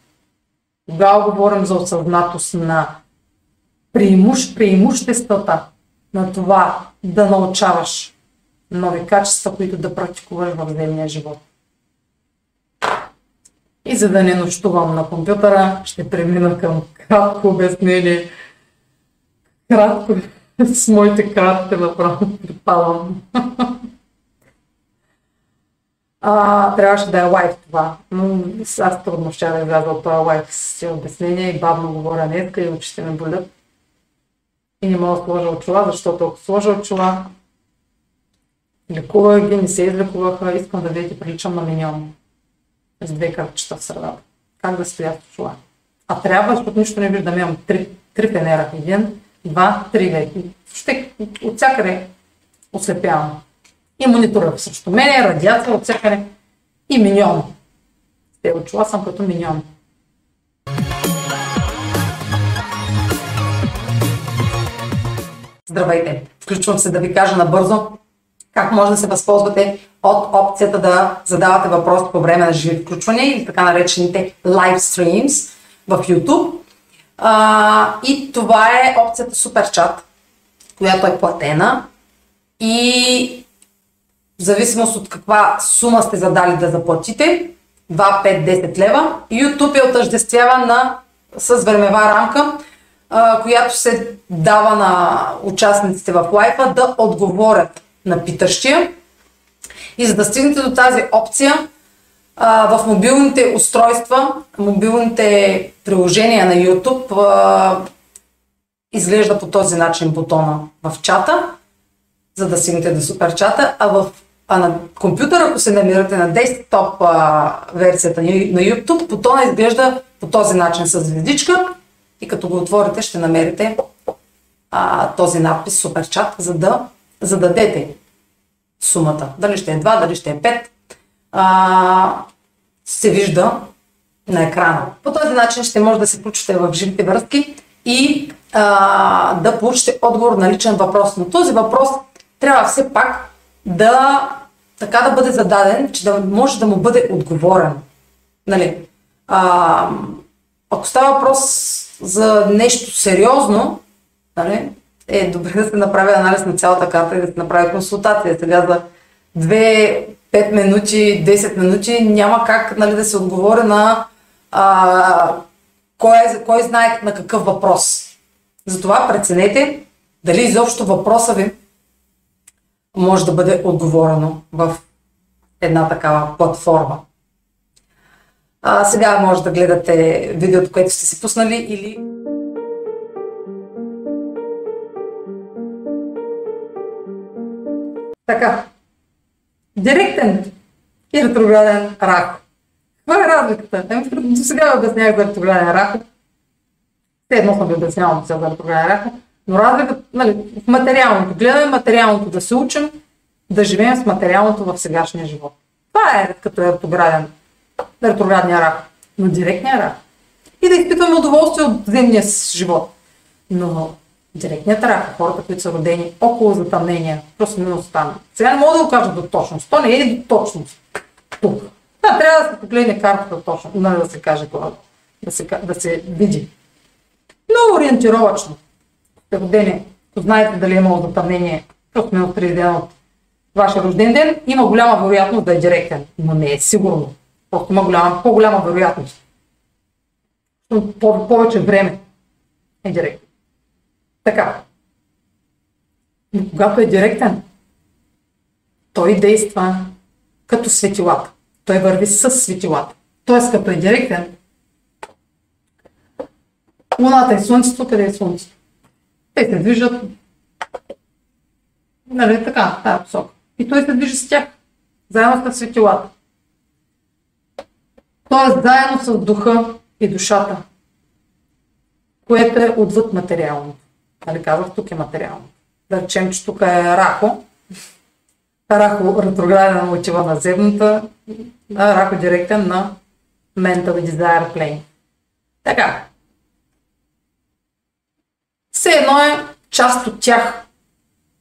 Тогава говорим за осъзнатост на преимущ, преимуществата на това да научаваш нови качества, които да практикуваш в земния живот. И за да не нощувам на компютъра, ще премина към кратко обяснение. Кратко [LAUGHS] с моите карти направо припадам. [LAUGHS] А, трябваше да е лайф това. Но аз трудно ще да изляза от това лайф с обяснения и бавно говоря днеска и очите ме болят. И не мога да сложа очила, защото ако сложа очила, лекувах ги, не се излекуваха, искам да видите, приличам на миньон. С две кръпчета в средата. Как да стоя с очила? А трябва, защото нищо не виждам. Имам три, три фенера. Един, два, три веки. Ще от всякъде ослепявам. И монитора срещу мене, радиация от всякъде. И миньон. Те очила съм като миньон. Здравейте! Включвам се да ви кажа набързо как може да се възползвате от опцията да задавате въпроси по време на живи включвания или така наречените live streams в YouTube. А, и това е опцията Super Chat, която е платена и в зависимост от каква сума сте задали да заплатите, 2, 5, 10 лева, YouTube е отъждествява на, с времева рамка, а, която се дава на участниците в лайфа да отговорят на питащия. И за да стигнете до тази опция, а, в мобилните устройства, мобилните приложения на YouTube а, изглежда по този начин бутона в чата, за да стигнете до супер чата, а, в, а на компютъра, ако се намирате на десктоп а, версията на YouTube, бутона изглежда по този начин с звездичка и като го отворите ще намерите а, този надпис супер чат, за да зададете сумата. Дали ще е 2, дали ще е 5 а, се вижда на екрана. По този начин ще може да се включите в живите връзки и а, да получите отговор на личен въпрос. Но този въпрос трябва все пак да така да бъде зададен, че да може да му бъде отговорен. Нали? А, ако става въпрос за нещо сериозно, нали, е добре да се направи анализ на цялата карта и да се направи консултация. Сега за 2, 5 минути, 10 минути няма как нали, да се отговори на а, кой, кой знае на какъв въпрос. Затова преценете дали изобщо въпроса ви може да бъде отговорено в една такава платформа. А, сега може да гледате видеото, което сте си пуснали или Така. Директен и ретрограден рак. Каква е разликата? Ами, до сега обяснях за ретрограден рак. Все едно съм ви обяснявал за ретрограден рак. Но разликата, нали, в материалното, гледаме материалното, да се учим, да живеем с материалното в сегашния живот. Това е като ретрограден, ретроградния рак. Но директния рак. И да изпитваме удоволствие от земния живот. Но директният рак, хората, които са родени около затъмнения, просто не остана. Сега не мога да го кажа до точност. То не е до точност. Тук. Да, трябва да се погледне картата точно, не да се каже това, да се, да се види. Много ориентировачно. Сте родени, знаете дали е имало затъмнение, просто минус 3 дена от вашия рожден ден, има голяма вероятност да е директен, но не е сигурно. Просто има голяма, по-голяма вероятност. По- повече време е директен. Така. Но когато е директен, той действа като светилата. Той върви с светилата. Тоест, като е директен, Луната и Слънцето, къде е Слънцето? Те се движат нали, така, тази посока. И той се движи с тях, заедно с светилата. Тоест, заедно с духа и душата, което е отвъд материалното. Нали казах, тук е материално. Да речем, че тук е Рахо. Рахо ретрограден отива на земната, а Рахо директен на Mental Desire Plane. Така. Все едно е част от тях.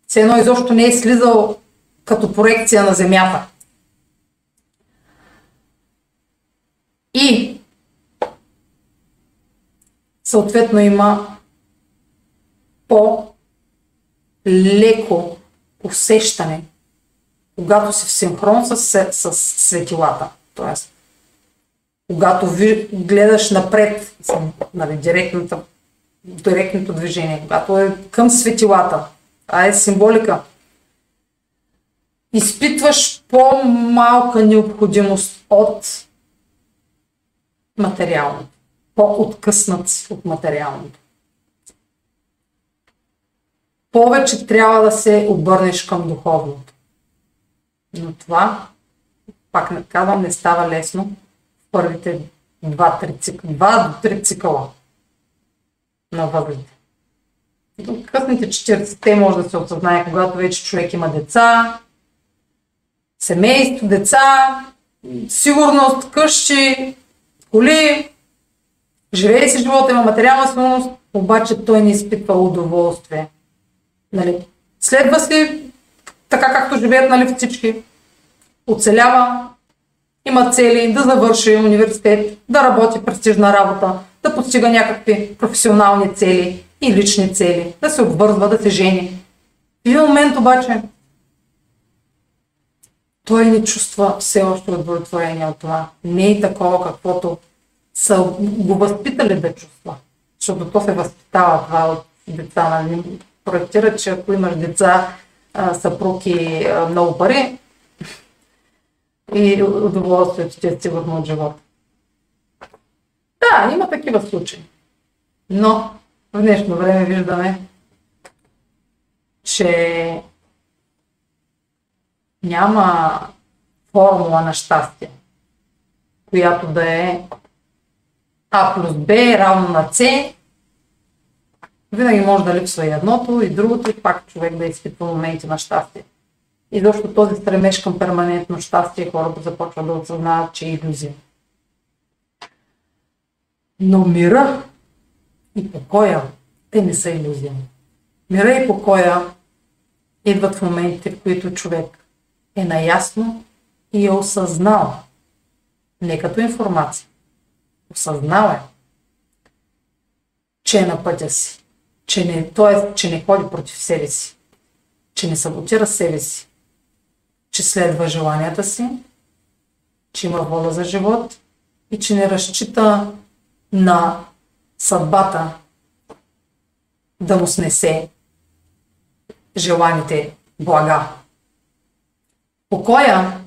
Все едно изобщо не е слизал като проекция на Земята. И съответно има по-леко усещане, когато си в синхрон с, с светилата. Тоест, когато ви, гледаш напред, нали, директното, директното движение, когато е към светилата, това е символика, изпитваш по-малка необходимост от материалното, по-откъснат от материалното. Повече трябва да се обърнеш към духовното. Но това, пак не казвам, не става лесно в първите 2-3 цикъла, 2 3 цикъла на. До късните 40-те може да се осъзнае, когато вече човек има деца, семейство, деца, сигурност, къщи, коли, живее си живота, има материална сигурност, обаче той не изпитва удоволствие. Нали? Следва си така както живеят нали, всички. Оцелява, има цели да завърши университет, да работи престижна работа, да постига някакви професионални цели и лични цели, да се обвързва, да се жени. В един момент обаче той не чувства все още удовлетворение от това. Не е такова, каквото са го възпитали да чувства. Защото то се възпитава това от деца. Нали? Проектира, че ако имаш деца, съпруги, много пари и удоволствието ти е сигурно от живота. Да, има такива случаи. Но в днешно време виждаме, че няма формула на щастие, която да е А плюс Б равно на С. Винаги може да липсва и едното, и другото, и пак човек да изпитва моменти на щастие. И защото този стремеж към перманентно щастие хората започват да осъзнават, че е иллюзия. Но мира и покоя, те не са иллюзия. Мира и покоя идват в моментите, в които човек е наясно и е осъзнал. Не като информация. Осъзнал е, че е на пътя си. Че не, т.е. че не ходи против себе си. Че не саботира себе си. Че следва желанията си. Че има воля за живот. И че не разчита на съдбата да му снесе желаните блага. Покоя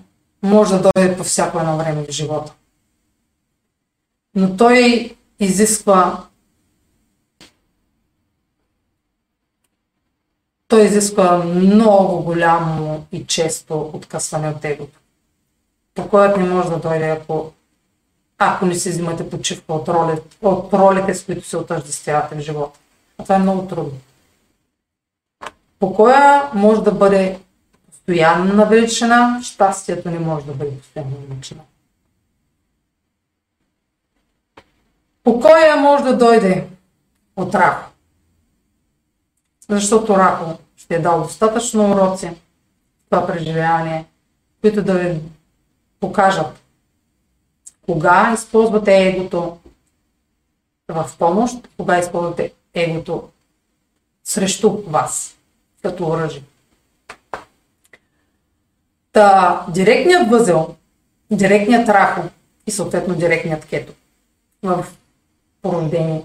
може да дойде по всяко едно време в живота. Но той изисква той изисква много голямо и често откъсване от егото. Покоят не може да дойде, ако, ако не си взимате почивка от, роли, от ролите, с които се отъждествявате в живота. А това е много трудно. Покоя може да бъде постоянна величина, щастието не може да бъде постоянна величина. Покоя може да дойде от Рахо. Защото Рахо ще е дал достатъчно уроци това преживяване, които да ви покажат кога използвате егото в помощ, кога използвате егото срещу вас като оръжие. Та, директният възел, директният рахо и съответно директният кето в порождение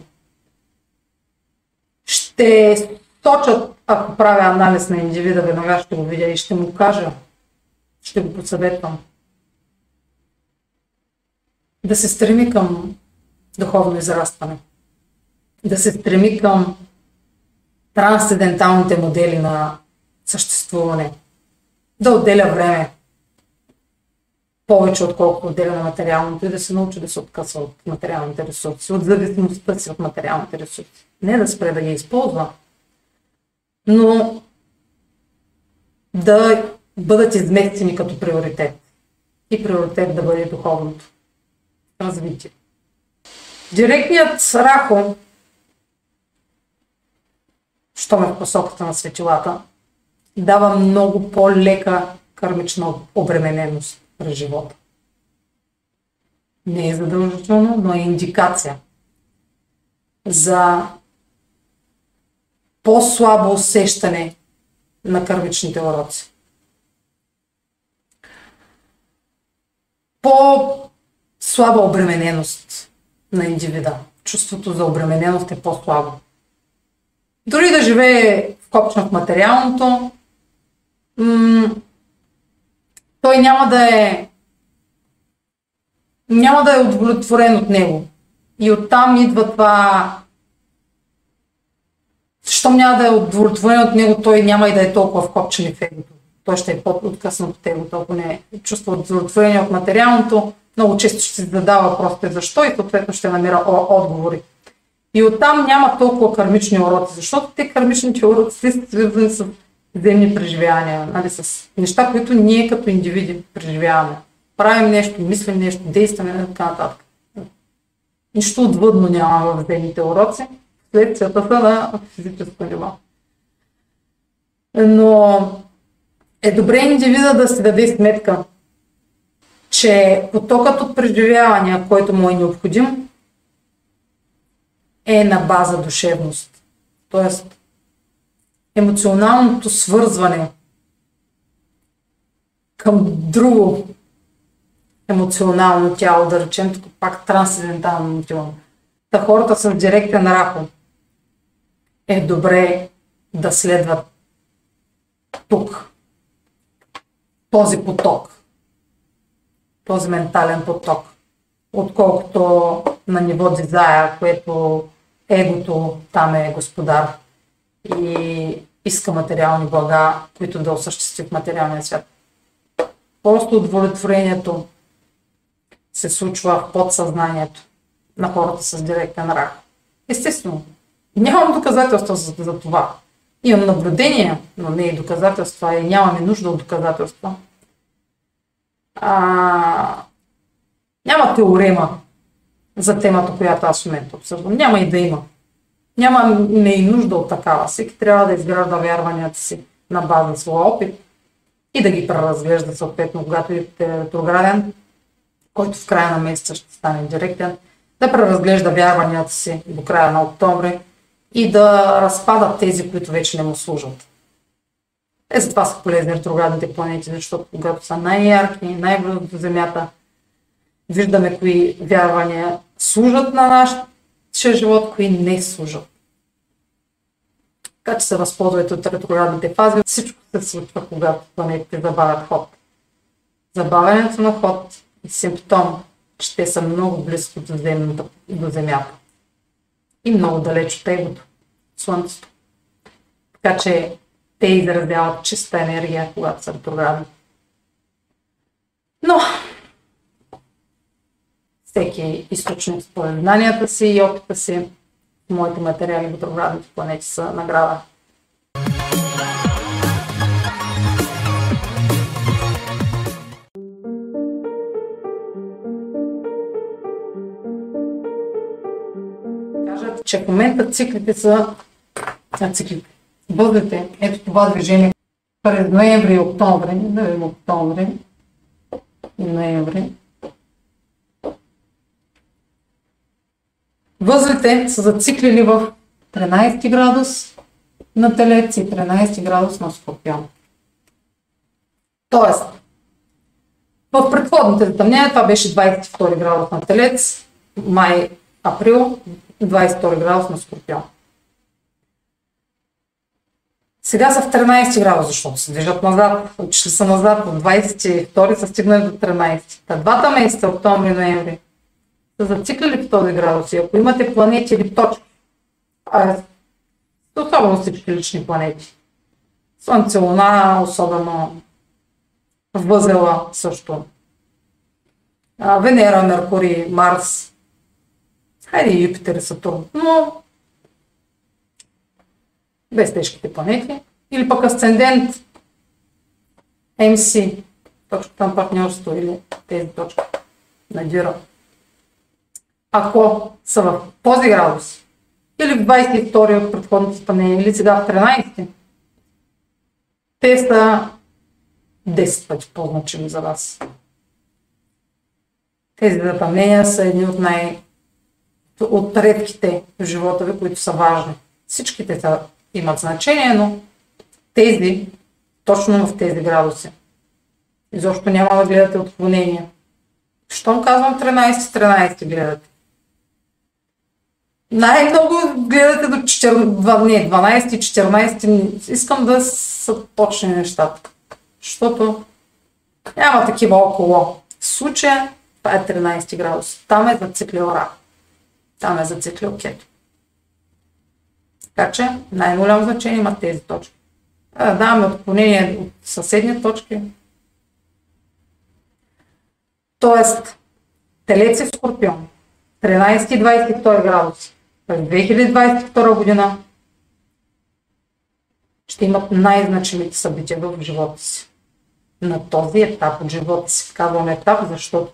ще точат, ако правя анализ на индивида, веднага ще го видя и ще му кажа, ще го посъветвам. Да се стреми към духовно израстване. Да се стреми към трансценденталните модели на съществуване – да отделя време повече, отколкото отделя на материалното и да се научи да се откъсва от материалните ресурси, от зависимостта си от материалните ресурси. Не да спре да ги използва, но да бъдат изместени като приоритет. И приоритет да бъде духовното развитие. Директният рахо, що ме в посоката на светилата, дава много по-лека кармична обремененост през живота. Не е задължително, но е индикация за по-слабо усещане на кървичните уроци. По-слаба обремененост на индивида. Чувството за обремененост е по-слабо. Дори да живее вкопчен в материалното, м- той няма да е няма да е удовлетворен от него. И оттам идва това щом няма да е удовлетворен от него, той няма и да е толкова вкопчен в егото. Той ще е по-откъснат от егото, ако не чувства удовлетворение от материалното, много често ще се задава въпросите защо и съответно ще намира отговори. И оттам няма толкова кармични уроци, защото те кармичните уроци са свързани с земни преживявания, нали, с неща, които ние като индивиди преживяваме. Правим нещо, мислим нещо, действаме и така нататък. Нищо отвъдно няма в земните уроци лекцията са на физическо ниво. Но е добре индивида да си даде сметка, че потокът от преживявания, който му е необходим, е на база душевност. Тоест, емоционалното свързване към друго емоционално тяло, да речем, пак трансцендентално емоционално. Та хората с директен рахо е добре да следват тук този поток, този ментален поток, отколкото на ниво дизайр, което егото там е господар и иска материални блага, които да осъществи в материалния свят. Просто удовлетворението се случва в подсъзнанието на хората с директен рак. Естествено, Нямам доказателства за, за това. Имам наблюдения, но не и доказателства и нямаме нужда от доказателства. А, няма теорема за темата, която аз в момента обсъждам. Няма и да има. Нямаме и нужда от такава. Всеки трябва да изгражда вярванията си на база на своя опит и да ги преразглежда съответно, когато е ретрограден, който в края на месеца ще стане директен, да преразглежда вярванията си до края на октомври, и да разпадат тези, които вече не му служат. Те затова са полезни ретроградните планети, защото когато са най-ярки, най-близо до Земята, виждаме кои вярвания служат на нашия живот, кои не служат. Така че се възползвайте от ретроградните фази. Всичко се случва, когато планетите забавят ход. Забавянето на ход е симптом, те са много близко до, земята, до Земята и много далеч от егото, Слънцето. Така че те изразяват чиста енергия, когато са ретроградни. Но всеки източник според знанията си и опита си, моите материали в ретроградните планети са награда. че в момента циклите са а, циклите. Бъдете, ето това движение през ноември и октомври, видим октомври и ноември. Възлите са зациклили в 13 градус на Телец и 13 градус на Скорпион. Тоест, в предходните затъмнения, това беше 22 градус на Телец, май, април, 22 градус на Скорпион. Сега са в 13 градуса, защото се движат назад. Отишли са назад. От 22 са стигнали до 13. Та двата месеца, октомври ноември, са зациклили в този градус. И ако имате планети или точки, а, особено всички лични планети, Слънце, Луна, особено възела също, Венера, Меркурий, Марс, Хайде Юпитер и Сатурн, но без тежките планети. Или пък асцендент МС, точката на партньорство или тези точки на Дира. Ако са в този градус, или в 22 от предходното изпълнение, или сега в 13, те са 10 пъти по-значими за вас. Тези затъмнения са едни от най- от редките в живота ви, които са важни. Всичките са, имат значение, но тези, точно в тези градуси, изобщо няма да гледате отклонения. Щом казвам 13-13 гледате. Най-много гледате до 4, не, 12-14. Искам да са точни нещата. Защото няма такива около. В случая това е 13 градус. Там е зациклил рак. Там е зациклил кето. Така че най-голямо значение има тези точки. Да, даваме отклонение от съседни точки. Тоест, Телец и Скорпион. 13 и 22 градуси. През 2022 година ще имат най-значимите събития в живота си. На този етап от живота си. Казвам етап, защото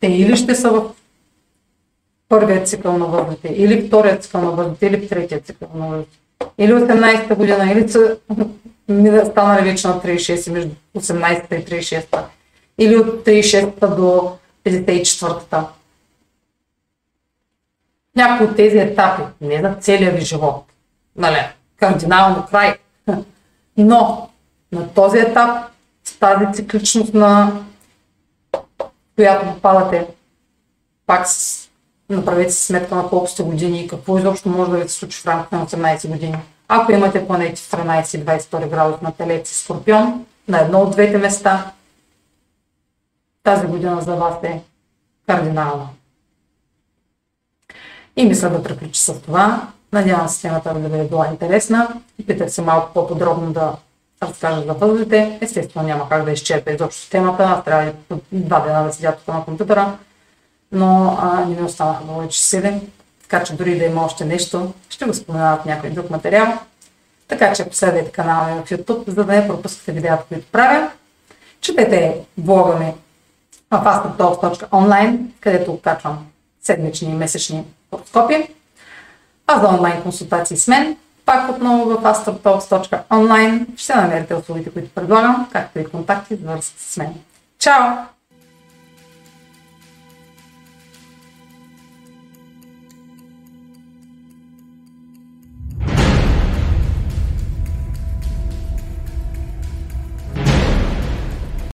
те или ще са в първият цикъл на възрастите, или вторият цикъл на възрастите, или в третия цикъл на възрастите. Или 18-та година, или са станали вече на 36 между 18-та и 36-та. Или от 36-та до 54-та. Някои от тези етапи, не за целия ви живот, нали, кардинално край, но на този етап, с тази цикличност на която попадате, пак с, направете си сметка на колко сте години и какво изобщо може да ви се случи в рамките на 18 години. Ако имате планети в 13 22 градус на Телец и Скорпион, на едно от двете места, тази година за вас е кардинална. И мисля да приключи с това. Надявам се темата да ви е била интересна. Питах се малко по-подробно да разкажа за възлите. Естествено няма как да изчерпя изобщо темата. Аз трябва два дена да седя тук на компютъра. Но а, не ми останаха повече сили. Така че дори да има още нещо, ще го споменават в някой друг материал. Така че последвайте канала ми в YouTube, за да не пропускате видеята, които правя. Четете блога ми в astrotalks.online, където качвам седмични и месечни хороскопи. А за онлайн консултации с мен, пак отново в astrotalks.online ще намерите услугите, които предлагам, както и контакти за връзка с мен. Чао!